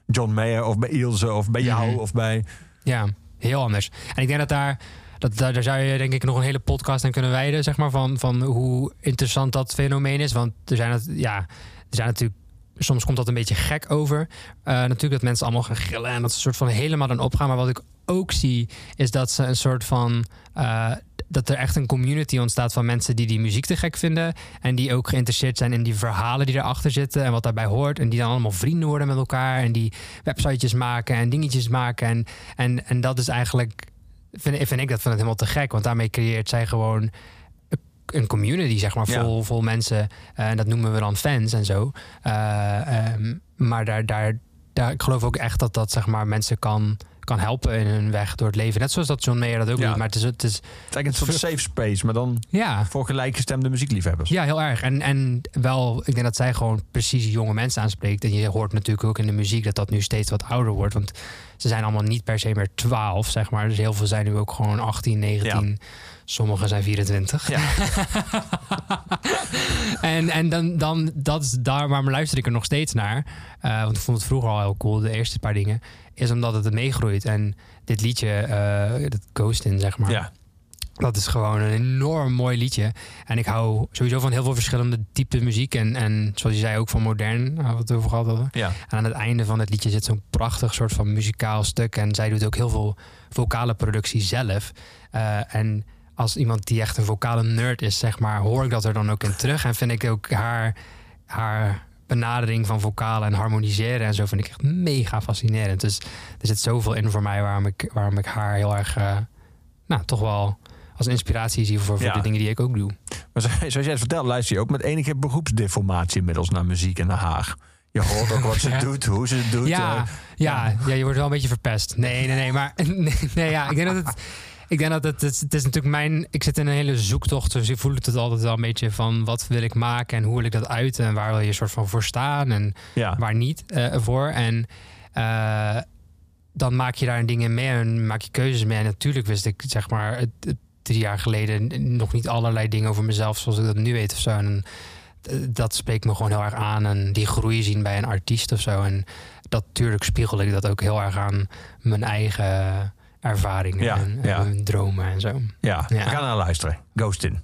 John Mayer of bij Ilse of bij jou Mhm. of bij... Ja, heel anders. En ik denk dat daar... Dat, daar, zou je denk ik nog een hele podcast aan kunnen wijden, zeg maar, van, van hoe interessant dat fenomeen is. Want er zijn, het, ja, er zijn natuurlijk, soms komt dat een beetje gek over. Eh, natuurlijk dat mensen allemaal gaan gillen en dat ze soort van helemaal dan opgaan. Maar wat ik ook zie, is dat ze een soort van, eh, dat er echt een community ontstaat van mensen die die muziek te gek vinden. En die ook geïnteresseerd zijn in die verhalen die erachter zitten en wat daarbij hoort. En die dan allemaal vrienden worden met elkaar en die websitejes maken en dingetjes maken. En, en, en dat is eigenlijk vind, vind ik dat vind het helemaal te gek. Want daarmee creëert zij gewoon een community, zeg maar, Ja. vol, vol mensen. Eh, en dat noemen we dan fans en zo. Eh, ehm, maar daar, daar, daar, ik geloof ook echt dat dat zeg maar, mensen kan, kan helpen in hun weg door het leven. Net zoals dat John Mayer dat ook Ja. doet. Maar het is, het is Het is eigenlijk een soort safe space, maar dan ja, voor gelijkgestemde muziekliefhebbers. ja, heel erg. En, en wel, ik denk dat zij gewoon precies jonge mensen aanspreekt. En je hoort natuurlijk ook in de muziek dat dat nu steeds wat ouder wordt. Want ze zijn allemaal niet per se meer 12, zeg maar. Dus heel veel zijn nu ook gewoon 18, 19. Sommigen zijn 24. Ja. (laughs) en en dan, dan, dat is daar waarom luister ik er nog steeds naar. Eh, want ik vond het vroeger al heel cool, de eerste paar dingen. Is omdat het meegroeit. En dit liedje, eh dat Ghost in, zeg maar. Ja. Dat is gewoon een enorm mooi liedje. En ik hou sowieso van heel veel verschillende typen muziek. En, en zoals je zei, ook van modern. Waar we het over gehad hadden. Ja. En aan het einde van het liedje zit zo'n prachtig soort van muzikaal stuk. En zij doet ook heel veel vocale productie zelf. Eh, en als iemand die echt een vocale nerd is, zeg maar, hoor ik dat er dan ook in terug. En vind ik ook haar, haar benadering van vocalen en harmoniseren en zo vind ik echt mega fascinerend. Dus er zit zoveel in voor mij waarom ik, waarom ik haar heel erg, eh, nou, toch wel als inspiratie zie voor, voor Ja. de dingen die ik ook doe. Maar zo- zoals jij het vertelt, luister je ook met enige beroepsdeformatie inmiddels naar muziek en naar haar. Je hoort ook wat ze (laughs) Ja. doet, hoe ze het doet. Ja, eh. ja, ja, je wordt wel een beetje verpest. Nee, nee, nee. Maar (laughs) nee, nee, ja, ik denk dat het. Ik denk dat het, het, het is natuurlijk mijn. Ik zit in een hele zoektocht. Dus ik voel het altijd wel een beetje van wat wil ik maken en hoe wil ik dat uiten en waar wil je soort van voor staan en ja. waar niet eh, voor. En eh, dan maak je daar dingen mee en maak je keuzes mee. En natuurlijk wist ik, zeg maar, drie jaar geleden nog niet allerlei dingen over mezelf zoals ik dat nu weet of zo. En eh, dat spreekt me gewoon heel erg aan. En die groei zien bij een artiest of zo. En dat natuurlijk spiegel ik dat ook heel erg aan mijn eigen ervaringen Ja, en, en ja. mijn dromen en zo. Ja, Ja. we gaan naar luisteren. Ghost in.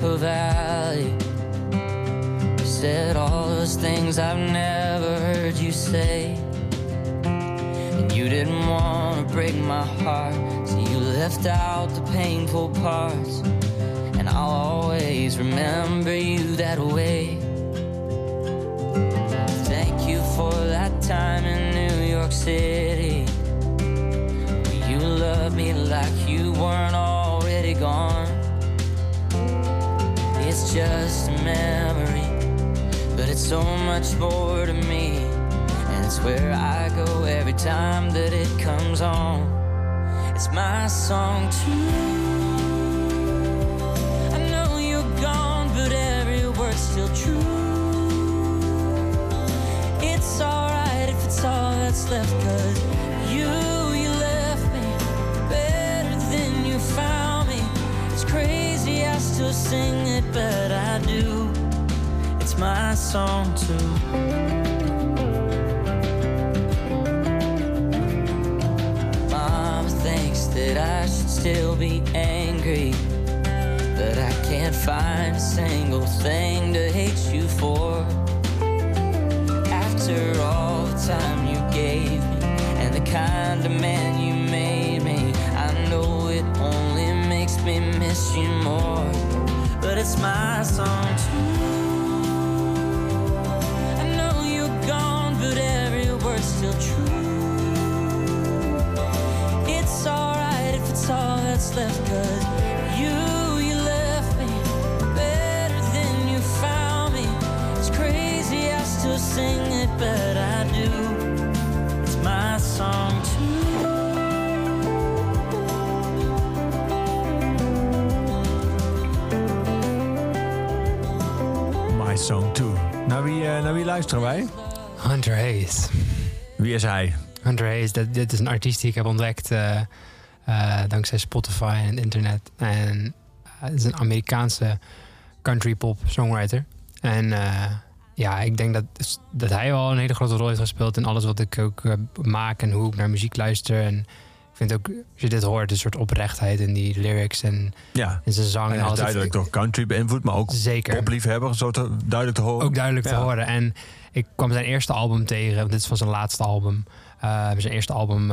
Napa Valley. You said all those things I've never heard you say. And you didn't want to break my heart, so you left out the painful parts. And I'll always remember so much more to me. And it's where I go every time that it comes on. It's my song too. Song thinks that I should still be angry. But I can't find a single thing to luisteren wij? Hunter Hayes. Wie is hij? Hunter Hayes, dat, dit is een artiest die ik heb ontdekt eh, eh, dankzij Spotify en het internet. En eh, het is een Amerikaanse country pop songwriter. En eh, ja, ik denk dat, dat hij wel een hele grote rol heeft gespeeld in alles wat ik ook maak en hoe ik naar muziek luister. En ik vind ook, als je dit hoort, een soort oprechtheid in die lyrics en Ja. in zijn zang. En is alles. duidelijk door country beïnvloed, maar ook Zeker. popliefhebber, zo te, duidelijk te horen. Ook duidelijk te horen. En ik kwam zijn eerste album tegen. want Dit is van zijn laatste album. Zijn eerste album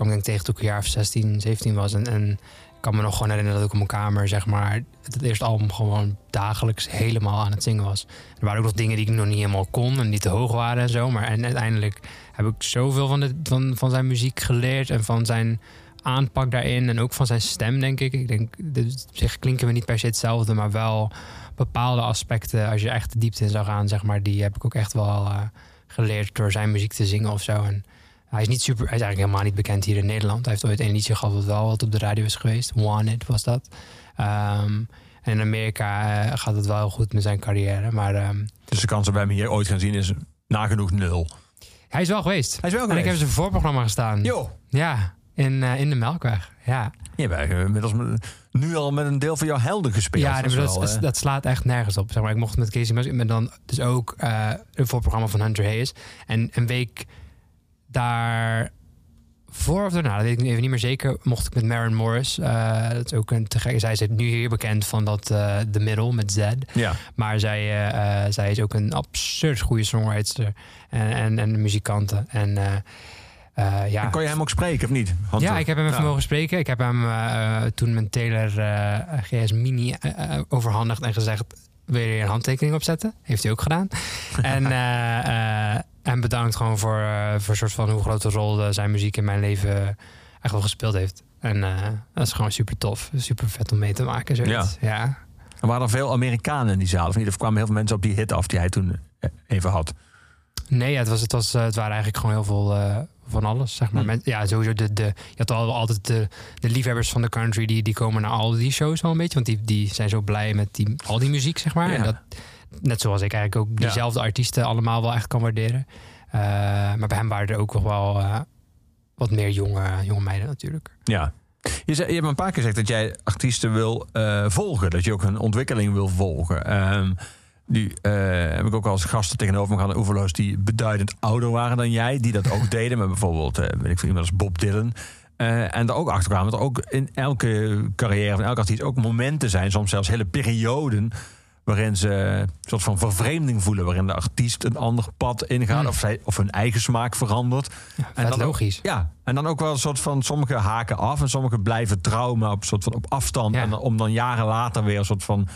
kwam ik denk tegen toen ik een jaar of 16, 17 was. En, ik kan me nog gewoon herinneren dat ik op mijn kamer, zeg maar, het eerste album gewoon dagelijks helemaal aan het zingen was. Er waren ook nog dingen die ik nog niet helemaal kon en die te hoog waren en zo. Maar en uiteindelijk heb ik zoveel van, de, van, van zijn muziek geleerd en van zijn aanpak daarin. En ook van zijn stem, denk ik. Ik denk, zich klinken we niet per se hetzelfde, maar wel bepaalde aspecten, als je echt de diepte in zou gaan, zeg maar, die heb ik ook echt wel eh, geleerd door zijn muziek te zingen of zo. En hij is niet super, hij is eigenlijk helemaal niet bekend hier in Nederland. Hij heeft ooit een liedje gehad wat wel wat op de radio is geweest. Wanted was dat. Ehm, en in Amerika eh, gaat het wel heel goed met zijn carrière. Maar ehm, Dus de kans dat wij hem hier ooit gaan zien is nagenoeg nul. hij is wel geweest. Hij is wel En ik heb geweest. zijn voorprogramma gestaan. Jo, Ja, in, eh, in de Melkweg. Ja, je hebt inmiddels nu al met een deel van jouw helden gespeeld. ja Dat dat, dat, wel, eh, dat slaat echt nergens op. Zeg maar, ik mocht met Casey Musgraves, met dan dus ook een voorprogramma van Hunter Hayes. En een week daar voor of daarna, dat weet ik nu even niet meer zeker, mocht ik met Maren Morris. eh, dat is ook een te gek. Zij is nu hier bekend van dat eh The Middle met Z. ja. Maar zij, eh, zij is ook een absurd goede songwriter en, en, en muzikante. En ja. En kon je hem ook spreken of niet? Ja, ik heb hem even ja. mogen spreken. Ik heb hem toen mijn Taylor GS Mini overhandigd en gezegd... wil je een handtekening op zetten? Heeft hij ook gedaan. (laughs) en, en bedankt gewoon voor, eh, voor soort van hoe grote rol eh, zijn muziek in mijn leven echt wel gespeeld heeft. En eh, dat is gewoon super tof. Super vet om mee te maken. Zoiets. Ja. Er waren er veel Amerikanen in die zaal, of niet? Er kwamen heel veel mensen op die hit af die hij toen even had. Nee, ja, het, was, het, was, het waren eigenlijk gewoon heel veel van alles. Zeg maar. Hm. Ja, sowieso de, de, je had al, altijd de, de liefhebbers van de country die, die komen naar al die shows wel een beetje. Want die, die zijn zo blij met die, al die muziek, zeg maar. Ja. En dat, net zoals ik eigenlijk ook Ja. diezelfde artiesten allemaal wel echt kan waarderen. Eh, maar bij hem waren er ook nog wel eh, wat meer jonge, jonge meiden natuurlijk. Ja. Je, zei, je hebt een paar keer gezegd dat jij artiesten wil eh, volgen. Dat je ook hun ontwikkeling wil volgen. Ehm, nu heb ik ook als gasten tegenover me gehad, oeverloos die beduidend ouder waren dan jij. Die dat ook (laughs) deden. Maar bijvoorbeeld, weet ik veel, iemand als Bob Dylan. En er ook achter kwamen dat er ook in elke carrière van elke artiest ook momenten zijn, soms zelfs hele perioden, waarin ze een soort van vervreemding voelen, waarin de artiest een ander pad ingaat Hmm. of, zij, of hun eigen smaak verandert. Ja, En dan ook- logisch. Ja, en dan ook wel een soort van sommige haken af en sommige blijven trouw, maar op, soort van op afstand. Ja. En om dan jaren later weer een soort van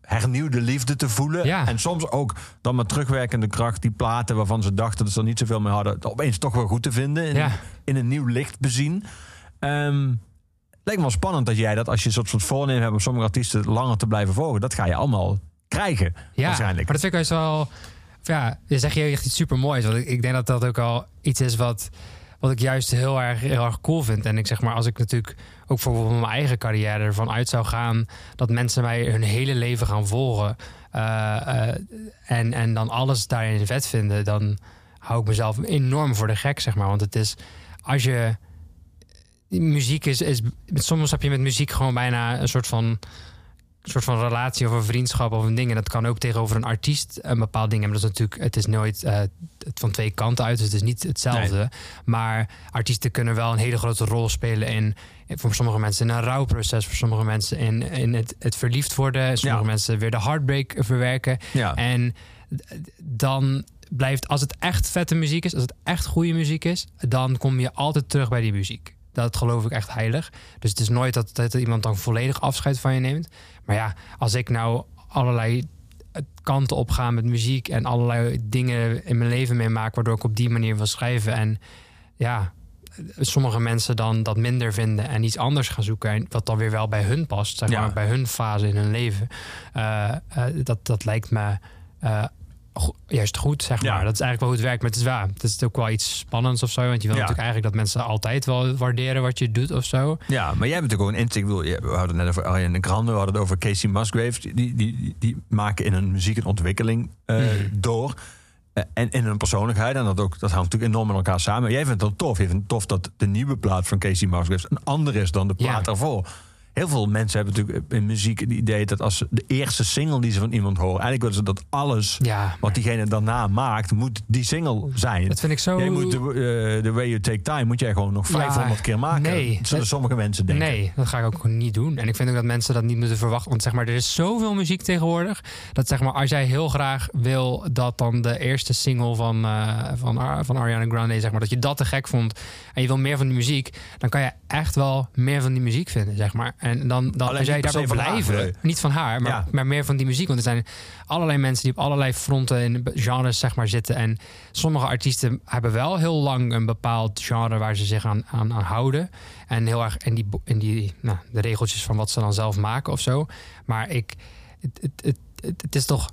hernieuwde liefde te voelen. Ja. En soms ook dan met terugwerkende kracht die platen waarvan ze dachten dat ze er niet zoveel mee hadden, opeens toch wel goed te vinden. In, Ja. in een nieuw licht bezien. Ehm lijkt me wel spannend dat jij dat als je een soort, soort voornemen hebt om sommige artiesten langer te blijven volgen, dat ga je allemaal krijgen. Ja, waarschijnlijk. maar dat vind ik wel... Ja, je zeg je echt iets super moois. Want ik, ik denk dat dat ook al iets is wat, wat ik juist heel erg, heel erg cool vind. En ik zeg maar, als ik natuurlijk ook voor mijn eigen carrière ervan uit zou gaan... dat mensen mij hun hele leven gaan volgen... eh, eh, en, en dan alles daarin vet vinden... dan hou ik mezelf enorm voor de gek, zeg maar. Want het is, als je... Muziek is, is... Soms heb je met muziek gewoon bijna een soort van soort van relatie of een vriendschap of een ding. En dat kan ook tegenover een artiest een bepaald ding hebben. Dat is natuurlijk, het is nooit eh, van twee kanten uit, dus het is niet hetzelfde. Maar artiesten kunnen wel een hele grote rol spelen in, voor sommige mensen in een rouwproces, voor sommige mensen in, in het, het verliefd worden, sommige Ja. mensen weer de heartbreak verwerken. ja. En dan blijft, als het echt vette muziek is, als het echt goede muziek is, dan kom je altijd terug bij die muziek. Dat geloof ik echt heilig. Dus het is nooit dat, dat iemand dan volledig afscheid van je neemt. Maar ja, als ik nou allerlei kanten op ga met muziek en allerlei dingen in mijn leven meemaak, waardoor ik op die manier wil schrijven. En ja, sommige mensen dan dat minder vinden en iets anders gaan zoeken. En wat dan weer wel bij hun past, zeg Ja. maar, bij hun fase in hun leven. Eh, eh, dat, dat lijkt me eh, go- juist goed, zeg Ja. maar. Dat is eigenlijk wel hoe het werkt. Maar het is, waar, het is ook wel iets spannends of zo. Want je wil Ja. natuurlijk eigenlijk dat mensen altijd wel waarderen wat je doet of zo. Ja, maar jij hebt natuurlijk ook een instinct. Ik bedoel, je- we hadden net over Ariana Grande, we hadden het over Casey Musgraves. Die, die, die, die maken in hun muziek een ontwikkeling eh, Mhm. door. Eh, en in hun persoonlijkheid. En dat, ook, dat hangt natuurlijk enorm met elkaar samen. Jij vindt het tof. Je vindt het tof dat de nieuwe plaat van Casey Musgraves een ander is dan de plaat Ja. daarvoor. Heel veel mensen hebben natuurlijk in muziek het idee dat als ze de eerste single die ze van iemand horen, eigenlijk willen ze dat alles Ja, wat diegene daarna maakt, moet die single zijn. dat vind ik zo... Jij moet de, eh, The Way You Take Time moet jij gewoon nog Ja, 500 keer maken. nee, zullen dat- sommige mensen denken. Nee, dat ga ik ook niet doen. En ik vind ook dat mensen dat niet moeten verwachten. Want zeg maar, er is zoveel muziek tegenwoordig. Dat zeg maar, als jij heel graag wil dat dan de eerste single van, eh, van, Ar- van Ariana Grande, zeg maar, dat je dat te gek vond. En je wil meer van die muziek. Dan kan je echt wel meer van die muziek vinden, zeg maar. En dan, dan per daar wil haar, blijven. niet van haar, maar, Ja. maar meer van die muziek. Want er zijn allerlei mensen die op allerlei fronten in genres, zeg maar, zitten. En sommige artiesten hebben wel heel lang een bepaald genre waar ze zich aan, aan, aan houden. En heel erg in die, in die nou, de regeltjes van wat ze dan zelf maken of zo. Maar ik, het, het, het, het, het is toch.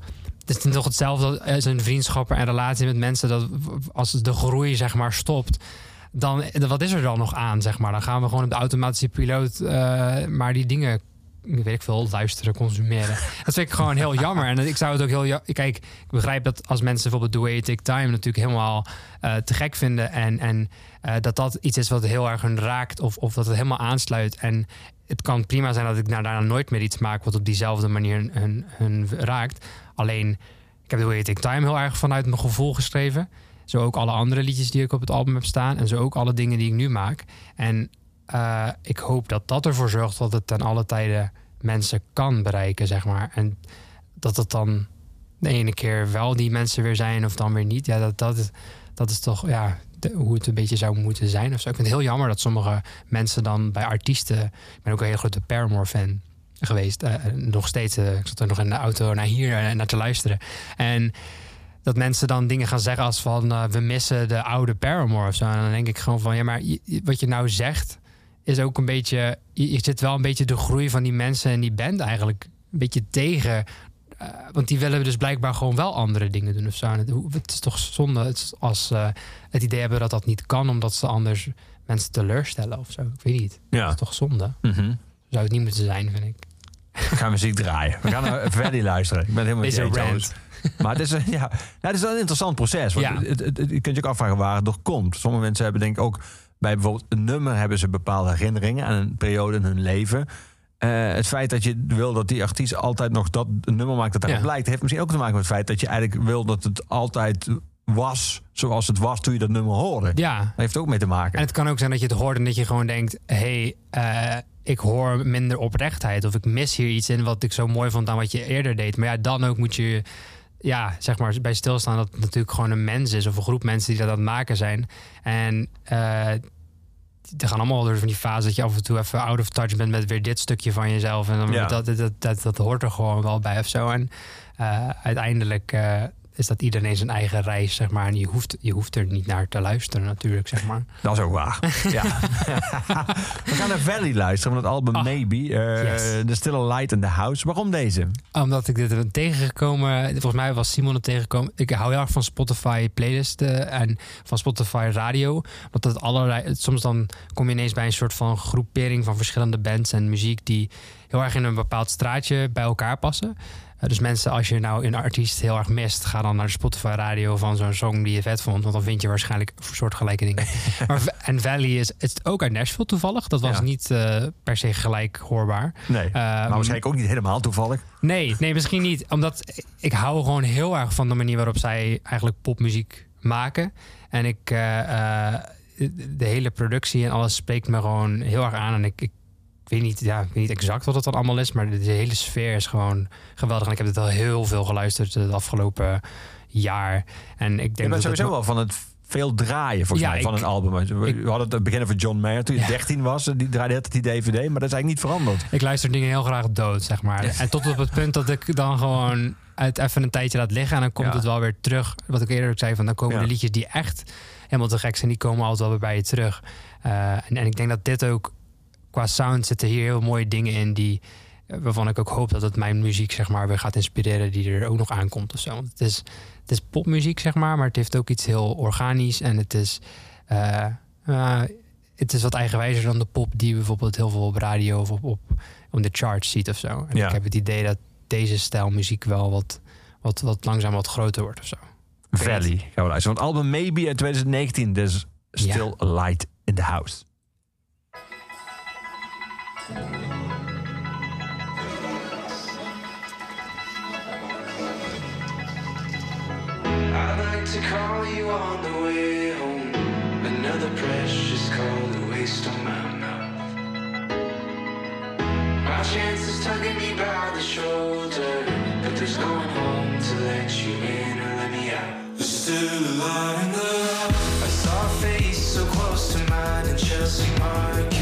Het is toch hetzelfde als een vriendschap en relatie met mensen. Dat als de groei zeg maar stopt, dan wat is er dan nog aan zeg maar? Dan gaan we gewoon op de automatische piloot, eh, maar die dingen, weet ik veel, luisteren, consumeren. (laughs) Dat vind ik gewoon heel jammer. En ik zou het ook heel, kijk, ik begrijp dat als mensen bijvoorbeeld The Way Take Time natuurlijk helemaal eh, te gek vinden en en eh, dat dat iets is wat heel erg hun raakt of of dat het helemaal aansluit en het kan prima zijn dat ik nou daarna nooit meer iets maak wat op diezelfde manier hun, hun raakt. Alleen, ik heb The Way Take Time heel erg vanuit mijn gevoel geschreven. Zo ook alle andere liedjes die ik op het album heb staan. En zo ook alle dingen die ik nu maak. En eh, ik hoop dat dat ervoor zorgt dat het ten alle tijden mensen kan bereiken, zeg maar. En dat het dan de ene keer wel die mensen weer zijn of dan weer niet. Ja, dat, dat, is, dat is toch ja, hoe het een beetje zou moeten zijn. Of zo. Ik vind het heel jammer dat sommige mensen dan bij artiesten... Ik ben ook een hele grote Paramore-fan geweest. eh, nog steeds. eh, ik zat er nog in de auto naar hier en naar te luisteren. En dat mensen dan dingen gaan zeggen als van... eh, we missen de oude Paramore of zo. En dan denk ik gewoon van... ja, maar wat je nou zegt is ook een beetje... Je, zit wel een beetje de groei van die mensen en die band eigenlijk een beetje tegen... Eh, want die willen dus blijkbaar gewoon wel andere dingen doen of zo. En het, het is toch zonde het is als ze het idee hebben dat dat niet kan... omdat ze anders mensen teleurstellen of zo. Ik weet niet. Dat Ja. is toch zonde? Mhm. Zou het niet moeten zijn, vind ik. We gaan muziek draaien. We gaan naar (laughs) luisteren. Ik ben helemaal je Deze. (laughs) Maar het is, ja, nou, het is wel een interessant proces. Want Ja. het, het, het- je kunt je ook afvragen waar het door komt. Sommige mensen hebben denk ik ook... bij bijvoorbeeld een nummer hebben ze bepaalde herinneringen... aan een periode in hun leven. Eh, het feit dat je wil dat die artiest altijd nog dat nummer maakt... dat daarop Ja. lijkt... heeft misschien ook te maken met het feit dat je eigenlijk wil... dat het altijd was zoals het was toen je dat nummer hoorde. Ja, Dat heeft ook mee te maken. En het kan ook zijn dat je het hoort en dat je gewoon denkt: hé, hey, eh, ik hoor minder oprechtheid. Of ik mis hier iets in wat ik zo mooi vond aan wat je eerder deed. Maar ja, dan ook moet je, ja, zeg maar, bij stilstaan dat het natuurlijk gewoon een mens is of een groep mensen die dat aan het maken zijn. En eh er gaan allemaal door van die fase dat je af en toe even out of touch bent met weer dit stukje van jezelf. En dan, Ja. dat, dat, dat, dat, dat hoort er gewoon wel bij of zo. En eh, uiteindelijk eh, is dat iedereen zijn eigen reis, zeg maar. En je hoeft, je hoeft er niet naar te luisteren, natuurlijk, zeg maar. Dat is ook waar. (laughs) ja. We gaan naar Valley luisteren van het album Ah, Maybe. Uh, yes. The Still a Light in the House. Waarom deze? Omdat ik dit ben tegengekomen. Volgens mij was Simon het tegengekomen. Ik hou heel erg van Spotify playlisten en van Spotify radio. Want dat allerlei. Soms dan kom je ineens bij een soort van groepering van verschillende bands en muziek die heel erg in een bepaald straatje bij elkaar passen. Eh, dus mensen, als je nou een artiest heel erg mist, ga dan naar de Spotify radio van zo'n song die je vet vond. Want dan vind je waarschijnlijk soortgelijke dingen. (laughs) maar, en Valley is het ook uit Nashville toevallig. Dat was Ja. niet eh, per se gelijk hoorbaar. Nee. Ehm, maar waarschijnlijk ook niet helemaal toevallig. Nee, nee, misschien niet. Omdat ik hou gewoon heel erg van de manier waarop zij eigenlijk popmuziek maken. En ik, eh, de hele productie en alles spreekt me gewoon heel erg aan. En ik, ik, weet, niet, ja, ik weet niet exact wat het dan allemaal is, maar de, de hele sfeer is gewoon geweldig. En ik heb het al heel veel geluisterd het afgelopen jaar. En ik Je denk bent dat sowieso wel van het veel draaien volgens Ja, mij van ik- een album. We ik- hadden het het begin van John Mayer toen je 13 was. Die draaide altijd die DVD, maar dat is eigenlijk niet veranderd. Ik luister dingen heel graag dood, zeg maar. En tot op het punt dat ik dan gewoon het even een tijdje laat liggen. En dan komt het wel weer terug. Wat ik eerder ook zei, van dan komen de liedjes die echt helemaal te gek zijn, die komen altijd wel weer bij je terug. Eh, en, en ik denk dat dit ook, qua sound zitten hier heel mooie dingen in die eh, waarvan ik ook hoop dat het mijn muziek zeg maar weer gaat inspireren die er ook nog aankomt of zo. Want het is, het is popmuziek zeg maar, maar het heeft ook iets heel organisch en het is eh, eh, het is wat eigenwijzer dan de pop die je bijvoorbeeld heel veel op radio of op, op, op de charts ziet of zo. En Ja. ik heb het idee dat deze stijl muziek wel wat, wat, wat langzaam wat groter wordt of zo. Valley gaan we luisteren. Want album Maybe uit 2019, dus Still Light in the House. To call you on the way home. Another precious call to waste on my mouth. My chance is tugging me by the shoulder, but there's no one home to let you in or let me out. There's still a in the I saw a face so close to mine in Chelsea Market.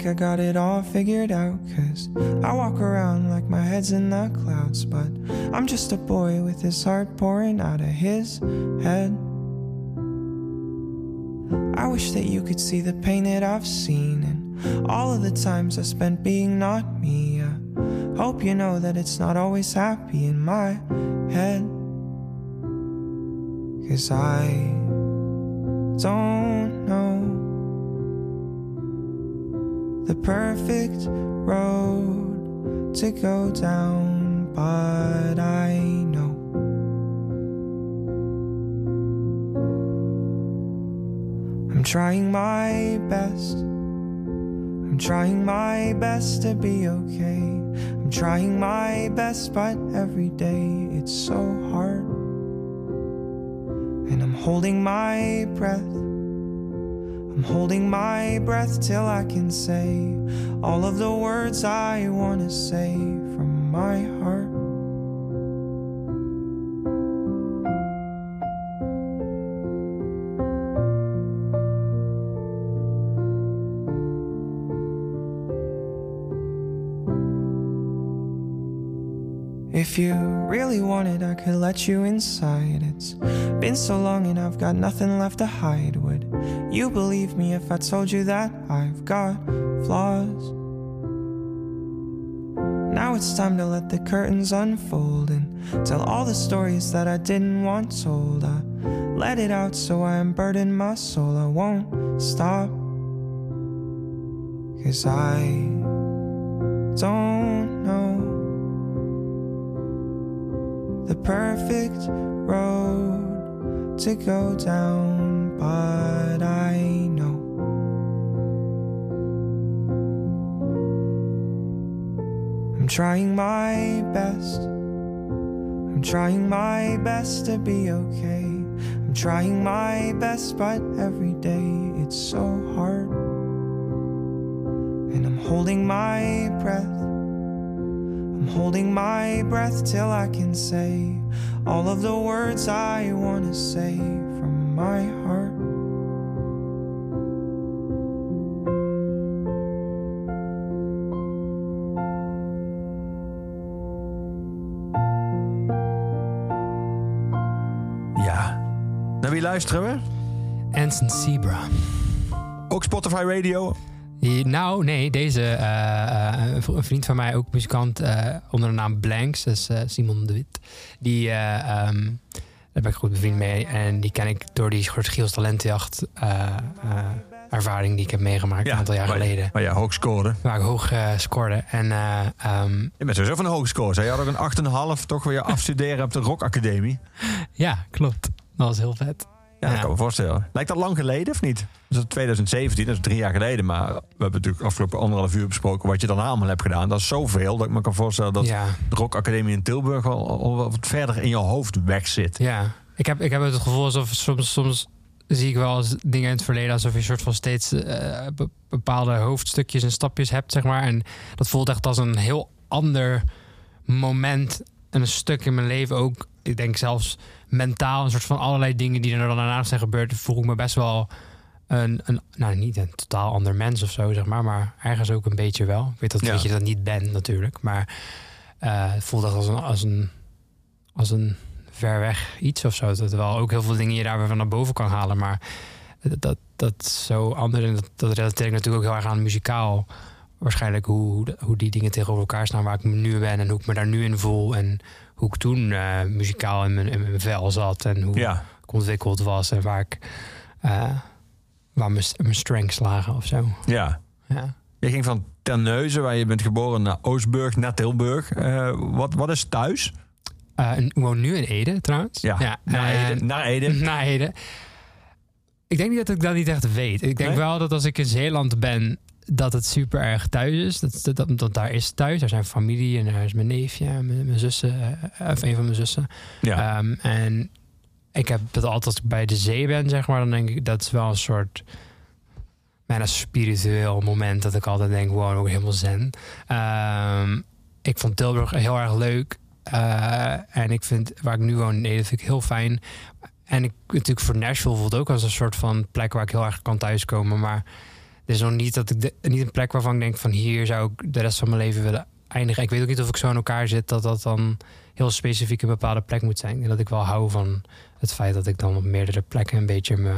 Think I got it all figured out, cause I walk around like my head's in the clouds, but I'm just a boy with his heart pouring out of his head. I wish that you could see the pain that I've seen and all of the times I spent being not me. I hope you know that it's not always happy in my head. Cause I don't the perfect road to go down, but I know. I'm trying my best. I'm trying my best to be okay. I'm trying my best, but every day it's so hard. And I'm holding my breath. I'm holding my breath till I can say all of the words I want to say from my heart. If you really wanted, I could let you inside. It's been so long and I've got nothing left to hide. Would you believe me if I told you that I've got flaws? Now it's time to let the curtains unfold and tell all the stories that I didn't want told. I let it out so I unburden my soul. I won't stop. Cause I don't know the perfect road to go down, but I know. I'm trying my best. I'm trying my best to be okay. I'm trying my best, but every day it's so hard. And I'm holding my breath. I'm holding my breath till I can say all of the words I want to say from my heart. Ja. Naar wie luisteren we? Anson Zebra. Ook Spotify Radio. Nou, nee, deze eh, eh, een vriend van mij, ook muzikant eh, onder de naam Blanks, dat is Simon de Wit. Die, ehm, daar ben ik goed bevriend mee. En die ken ik door die Giels Talentenjacht ervaring die ik heb meegemaakt een aantal jaar waar- geleden. Waar je hoog scoorde. Waar ik hoog scoorde. En ehm, Je bent sowieso van de hoge scores. hè? Je had ook een 8,5 toch weer afstuderen op de Rock Academie. ja, klopt. Dat was heel vet. Ja, dat kan ik me voorstellen. Lijkt dat lang geleden of niet? Dat is 2017, dat is drie jaar geleden. Maar we hebben natuurlijk afgelopen anderhalf uur besproken wat je daarna allemaal hebt gedaan. Dat is zoveel dat ik me kan voorstellen dat de Rock Academie in Tilburg al, al wat verder in je hoofd weg zit. Ja, ik heb, ik heb het gevoel alsof soms, soms zie ik wel dingen in het verleden alsof je een soort van steeds eh, be- bepaalde hoofdstukjes en stapjes hebt, zeg maar. En dat voelt echt als een heel ander moment en een stuk in mijn leven ook. Ik denk zelfs mentaal, een soort van allerlei dingen die er dan daarnaast zijn gebeurd, voel ik me best wel een, een nou niet een totaal ander mens of zo, zeg maar, maar ergens ook een beetje wel. Ik weet dat, Ja. je dat niet ben natuurlijk, maar het voelt echt als een, als een, als een ver weg iets of zo. Dat wel ook heel veel dingen je daar weer van naar boven kan halen. Maar dat, dat, dat is zo anders. En dat, dat relateer ik natuurlijk ook heel erg aan muzikaal. Waarschijnlijk hoe, hoe die dingen tegenover elkaar staan, waar ik nu ben en hoe ik me daar nu in voel. En hoe ik toen eh, muzikaal in mijn, in mijn vel zat en hoe Ja. ik ontwikkeld was en waar ik eh, waar mijn, mijn strengths lagen of zo. Ja. Ja. Je ging van Terneuzen, waar je bent geboren, naar Oostburg, naar Tilburg. Eh, wat, wat is thuis? Ik woon nu in Ede trouwens. Ja, naar en- Ede. Naar Ede. (laughs) Naar Ede. Ik denk niet dat ik dat niet echt weet. Ik denk Nee? wel dat als ik in Zeeland ben, dat het super erg thuis is. Dat, dat, dat, dat daar is thuis. Daar zijn familie en daar is mijn neefje en mijn, mijn zussen. eh, Of een van mijn zussen. Ja. Ehm, en ik heb dat altijd als ik bij de zee ben, zeg maar. Dan denk ik, dat is wel een soort... Bijna spiritueel moment dat ik altijd denk, wow, ook helemaal zen. Ehm, ik vond Tilburg heel erg leuk. Eh, en ik vind, waar ik nu woon, nee, dat vind ik heel fijn. En ik natuurlijk voor Nashville voelt ook als een soort van plek waar ik heel erg kan thuiskomen. Maar is nog niet, dat ik de- niet een plek waarvan ik denk van hier zou ik de rest van mijn leven willen eindigen. Ik weet ook niet of ik zo in elkaar zit dat dat dan heel specifiek een bepaalde plek moet zijn. En dat ik wel hou van het feit dat ik dan op meerdere plekken een beetje me,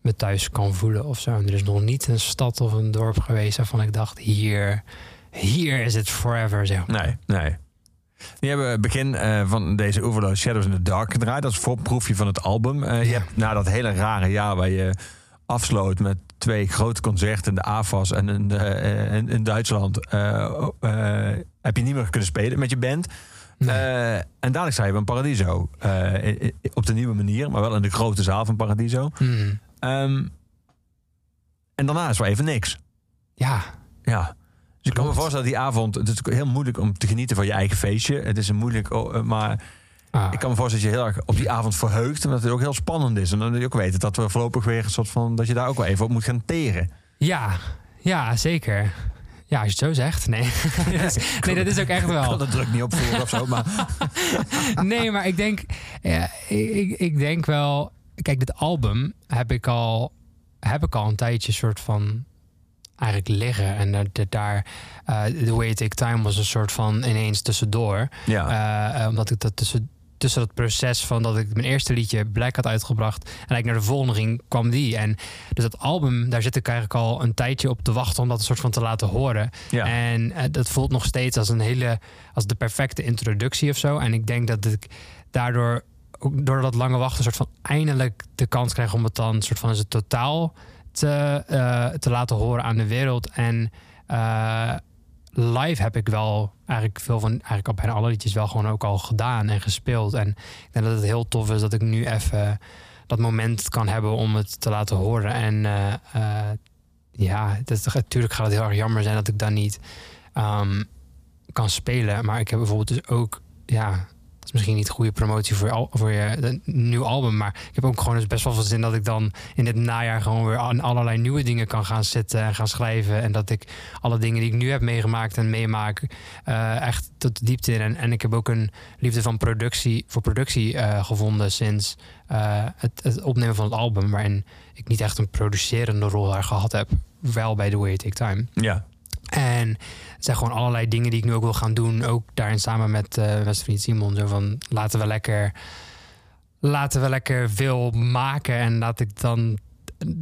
me thuis kan voelen of zo. En er is nog niet een stad of een dorp geweest waarvan ik dacht hier, hier is het forever. Zeg maar. Nee, nee. Die hebben begin eh, van deze Overload Shadows in the Dark gedraaid. Dat is voorproefje van het album. Eh, je hebt na dat hele rare jaar waar je afsloot met twee grote concerten de AFAS en in, de, eh, in, in Duitsland, eh, eh, heb je niet meer kunnen spelen met je band. Nee. Eh, en dadelijk je bij een Paradiso. eh, op de nieuwe manier, maar wel in de grote zaal van Paradiso. Hmm. Ehm, en daarna is wel even niks. Ja, Ja. Dus ik kan me voorstellen dat die avond... Het is heel moeilijk om te genieten van je eigen feestje. Het is een moeilijk... oh, eh, maar Ah, ik kan me voorstellen dat je heel erg op die avond verheugt. En dat het ook heel spannend is. En dan dat je ook weet dat we voorlopig weer een soort van... Dat je daar ook wel even op moet gaan teren. ja, ja, zeker. Ja, als je het zo zegt. Nee, (laughs) Dat is- nee dat is ook echt Ik wel. kan de druk niet opvoeren of zo. Maar (laughs) nee, maar ik denk, ja, ik, ik- ik denk wel. Kijk, dit album heb ik al, heb ik al een tijdje soort van eigenlijk liggen. En dat dat daar, eh The Way It Take Time was een soort van ineens tussendoor. ja. Eh, eh, omdat ik dat tussen, tussen dat proces van dat ik mijn eerste liedje Black had uitgebracht en eigenlijk naar de volgende ging, kwam die. En dus dat album, daar zit ik eigenlijk al een tijdje op te wachten om dat een soort van te laten horen. ja. En eh, dat voelt nog steeds als een hele, als de perfecte introductie of zo. En ik denk dat ik daardoor, ook door dat lange wachten, soort van eindelijk de kans krijg om het dan een soort van in het totaal te, eh, te laten horen aan de wereld. En eh, live heb ik wel eigenlijk veel van, eigenlijk al bijna alle liedjes wel gewoon ook al gedaan en gespeeld. En ik denk dat het heel tof is dat ik nu even dat moment kan hebben om het te laten horen. En eh, eh, ja, natuurlijk gaat het heel erg jammer zijn dat ik dan niet ehm, kan spelen. Maar ik heb bijvoorbeeld dus ook, ja, is misschien niet goede promotie voor al, voor je een nieuw album. Maar ik heb ook gewoon dus best wel veel zin dat ik dan in dit najaar gewoon weer aan allerlei nieuwe dingen kan gaan zitten en gaan schrijven. En dat ik alle dingen die ik nu heb meegemaakt en meemaak, eh, echt tot de diepte in. En, en ik heb ook een liefde van productie, voor productie eh, gevonden sinds eh, het, het opnemen van het album. Waarin ik niet echt een producerende rol daar gehad heb. Wel bij The Way Take Time. ja. En het zijn gewoon allerlei dingen die ik nu ook wil gaan doen. Ook daarin samen met mijn beste vriend Simon. Zo van laten we lekker, laten we lekker veel maken. En laat ik dan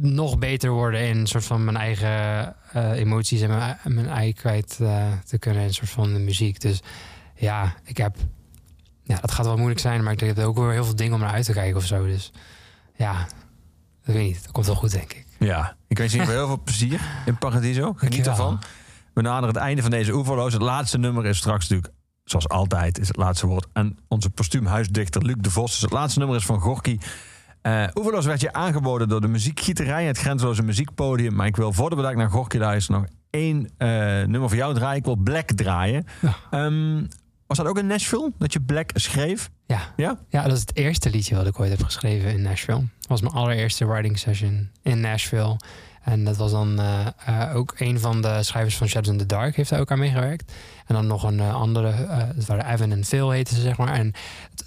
nog beter worden in een soort van mijn eigen eh, emoties en mijn, mijn ei kwijt eh, te kunnen in soort van de muziek. Dus ja, ik heb. Ja, dat gaat wel moeilijk zijn, maar ik heb ook weer heel veel dingen om naar uit te kijken of zo. Dus ja, ik weet niet. Dat komt wel goed, denk ik. ja. Ik wens je heel veel plezier in Paradiso. Geniet ervan. We naderen het einde van deze Oeverloos. Het laatste nummer is straks natuurlijk, zoals altijd, is het laatste woord. En onze postuumhuisdichter Luc de Vos. Dus het laatste nummer is van Gorky. Oeverloos werd je aangeboden door de muziekgieterij, het grenzeloze muziekpodium. Maar ik wil, voordat we daar naar Gorky luisteren, nog één eh, nummer voor jou draaien. Ik wil Black draaien. Ja. Ehm, was dat ook in Nashville, dat je Black schreef? Ja. Ja? Ja, dat is het eerste liedje wat ik ooit heb geschreven in Nashville. Dat was mijn allereerste writing session in Nashville. En dat was dan eh, eh, ook een van de schrijvers van Shadows in the Dark heeft daar ook aan meegewerkt. En dan nog een eh, andere, het waren Evan en Phil heten ze zeg maar. En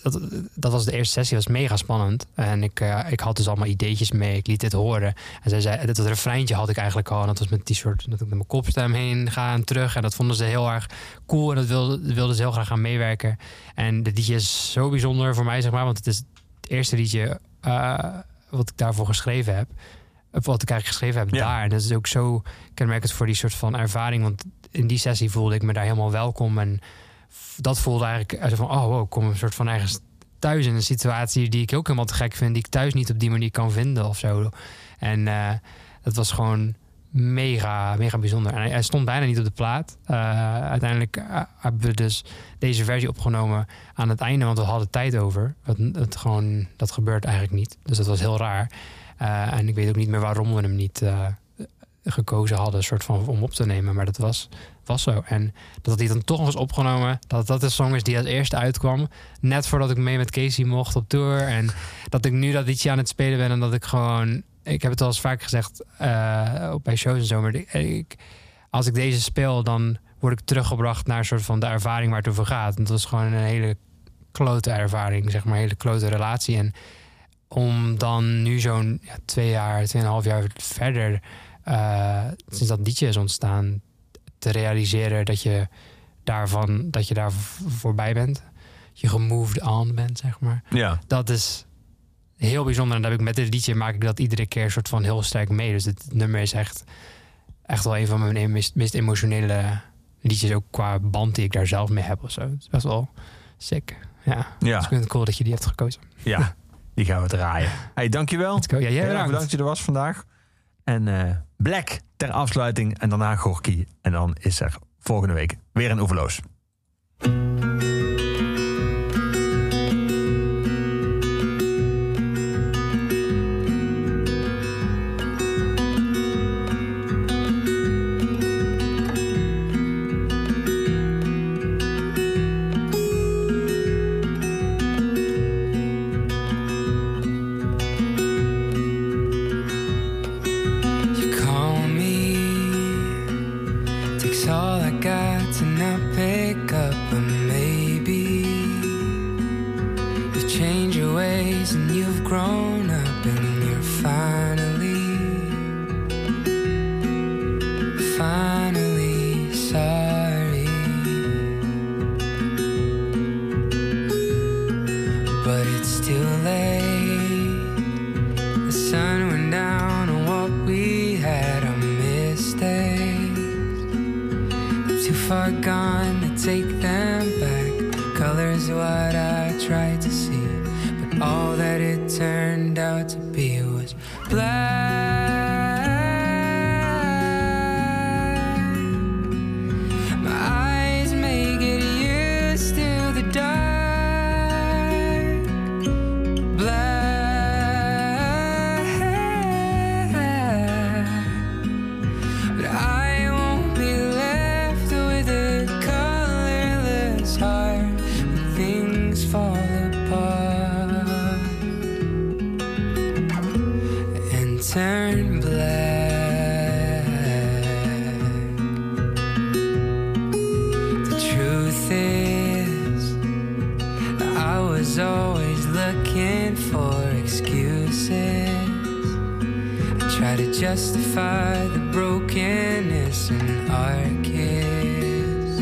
dat, dat was de eerste sessie, was mega spannend. En ik, ik had dus allemaal ideetjes mee, ik liet dit horen. En zij zei, dat refreintje had ik eigenlijk al. En dat was met die soort, dat ik met mijn kopstem heen ga en terug. En dat vonden ze heel erg cool en dat wilden, wilden ze heel graag aan meewerken. En dit liedje is zo bijzonder voor mij, zeg maar. Want het is het eerste liedje wat ik daarvoor geschreven heb. Wat ik eigenlijk geschreven heb Ja. daar. En dat is ook zo kenmerkend voor die soort van ervaring. Want in die sessie voelde ik me daar helemaal welkom. En dat voelde eigenlijk zo van... Oh, wow, ik kom een soort van ergens thuis in een situatie... die ik ook helemaal te gek vind. Die ik thuis niet op die manier kan vinden of zo. En eh, dat was gewoon mega, mega bijzonder. En hij, hij stond bijna niet op de plaat. Eh, uiteindelijk eh, hebben we dus deze versie opgenomen aan het einde, want we hadden tijd over. Het gewoon, dat gebeurt eigenlijk niet. Dus dat was heel raar. Eh, en ik weet ook niet meer waarom we hem niet eh, gekozen hadden, soort van om op te nemen. Maar dat was, was zo. En dat hij dan toch eens opgenomen, dat dat de song is die als eerste uitkwam. Net voordat ik mee met Casey mocht op tour. En dat ik nu dat liedje aan het spelen ben en dat ik gewoon. Ik heb het al eens vaak gezegd ook bij shows en zo. Maar ik- als ik deze speel, dan word ik teruggebracht naar een soort van de ervaring waar het over gaat. En dat was gewoon een hele klote ervaring, zeg maar, een hele klote relatie. En om dan nu zo'n ja, twee jaar, tweeënhalf jaar verder eh, sinds dat liedje is ontstaan, te realiseren dat je daarvan, dat je daar voorbij bent. Je gemoved on bent, zeg maar. Ja. Dat is heel bijzonder. En dat heb ik met dit liedje maak ik dat iedere keer soort van heel sterk mee. Dus dit nummer is echt, echt wel een van mijn meest, meest emotionele liedjes. Ook qua band die ik daar zelf mee heb of zo. Het is best wel sick. Ja. Ja. Dus ik vind het cool dat je die hebt gekozen. Ja, (laughs) die gaan we draaien. Hey, dankjewel. Let's go. Ja, jij Heel erg bedankt. bedankt dat je er was vandaag. En eh, Black ter afsluiting. En daarna Gorky. En dan is er volgende week weer een oeverloos. I tried to see, but all that it turned out to be was black. Justify the brokenness in our kids.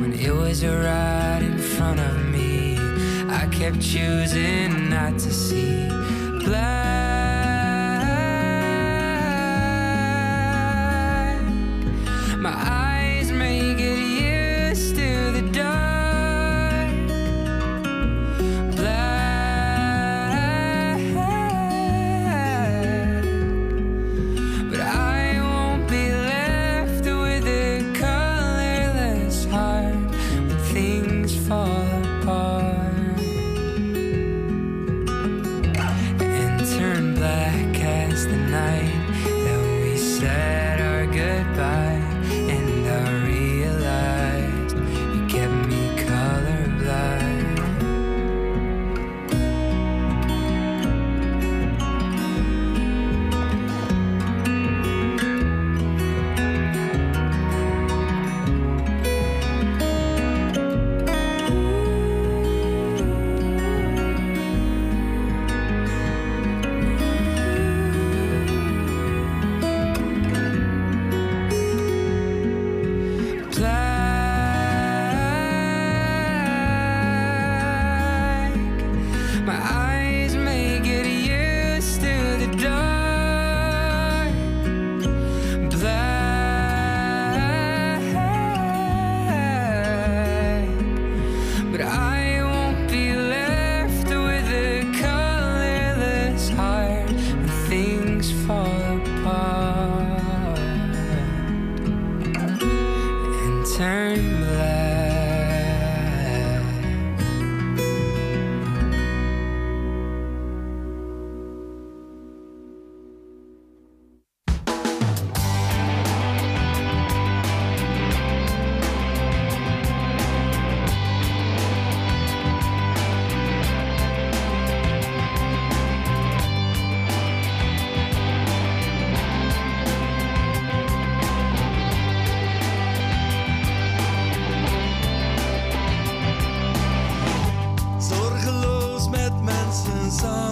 When it was right in front of me, I kept choosing not to see mensen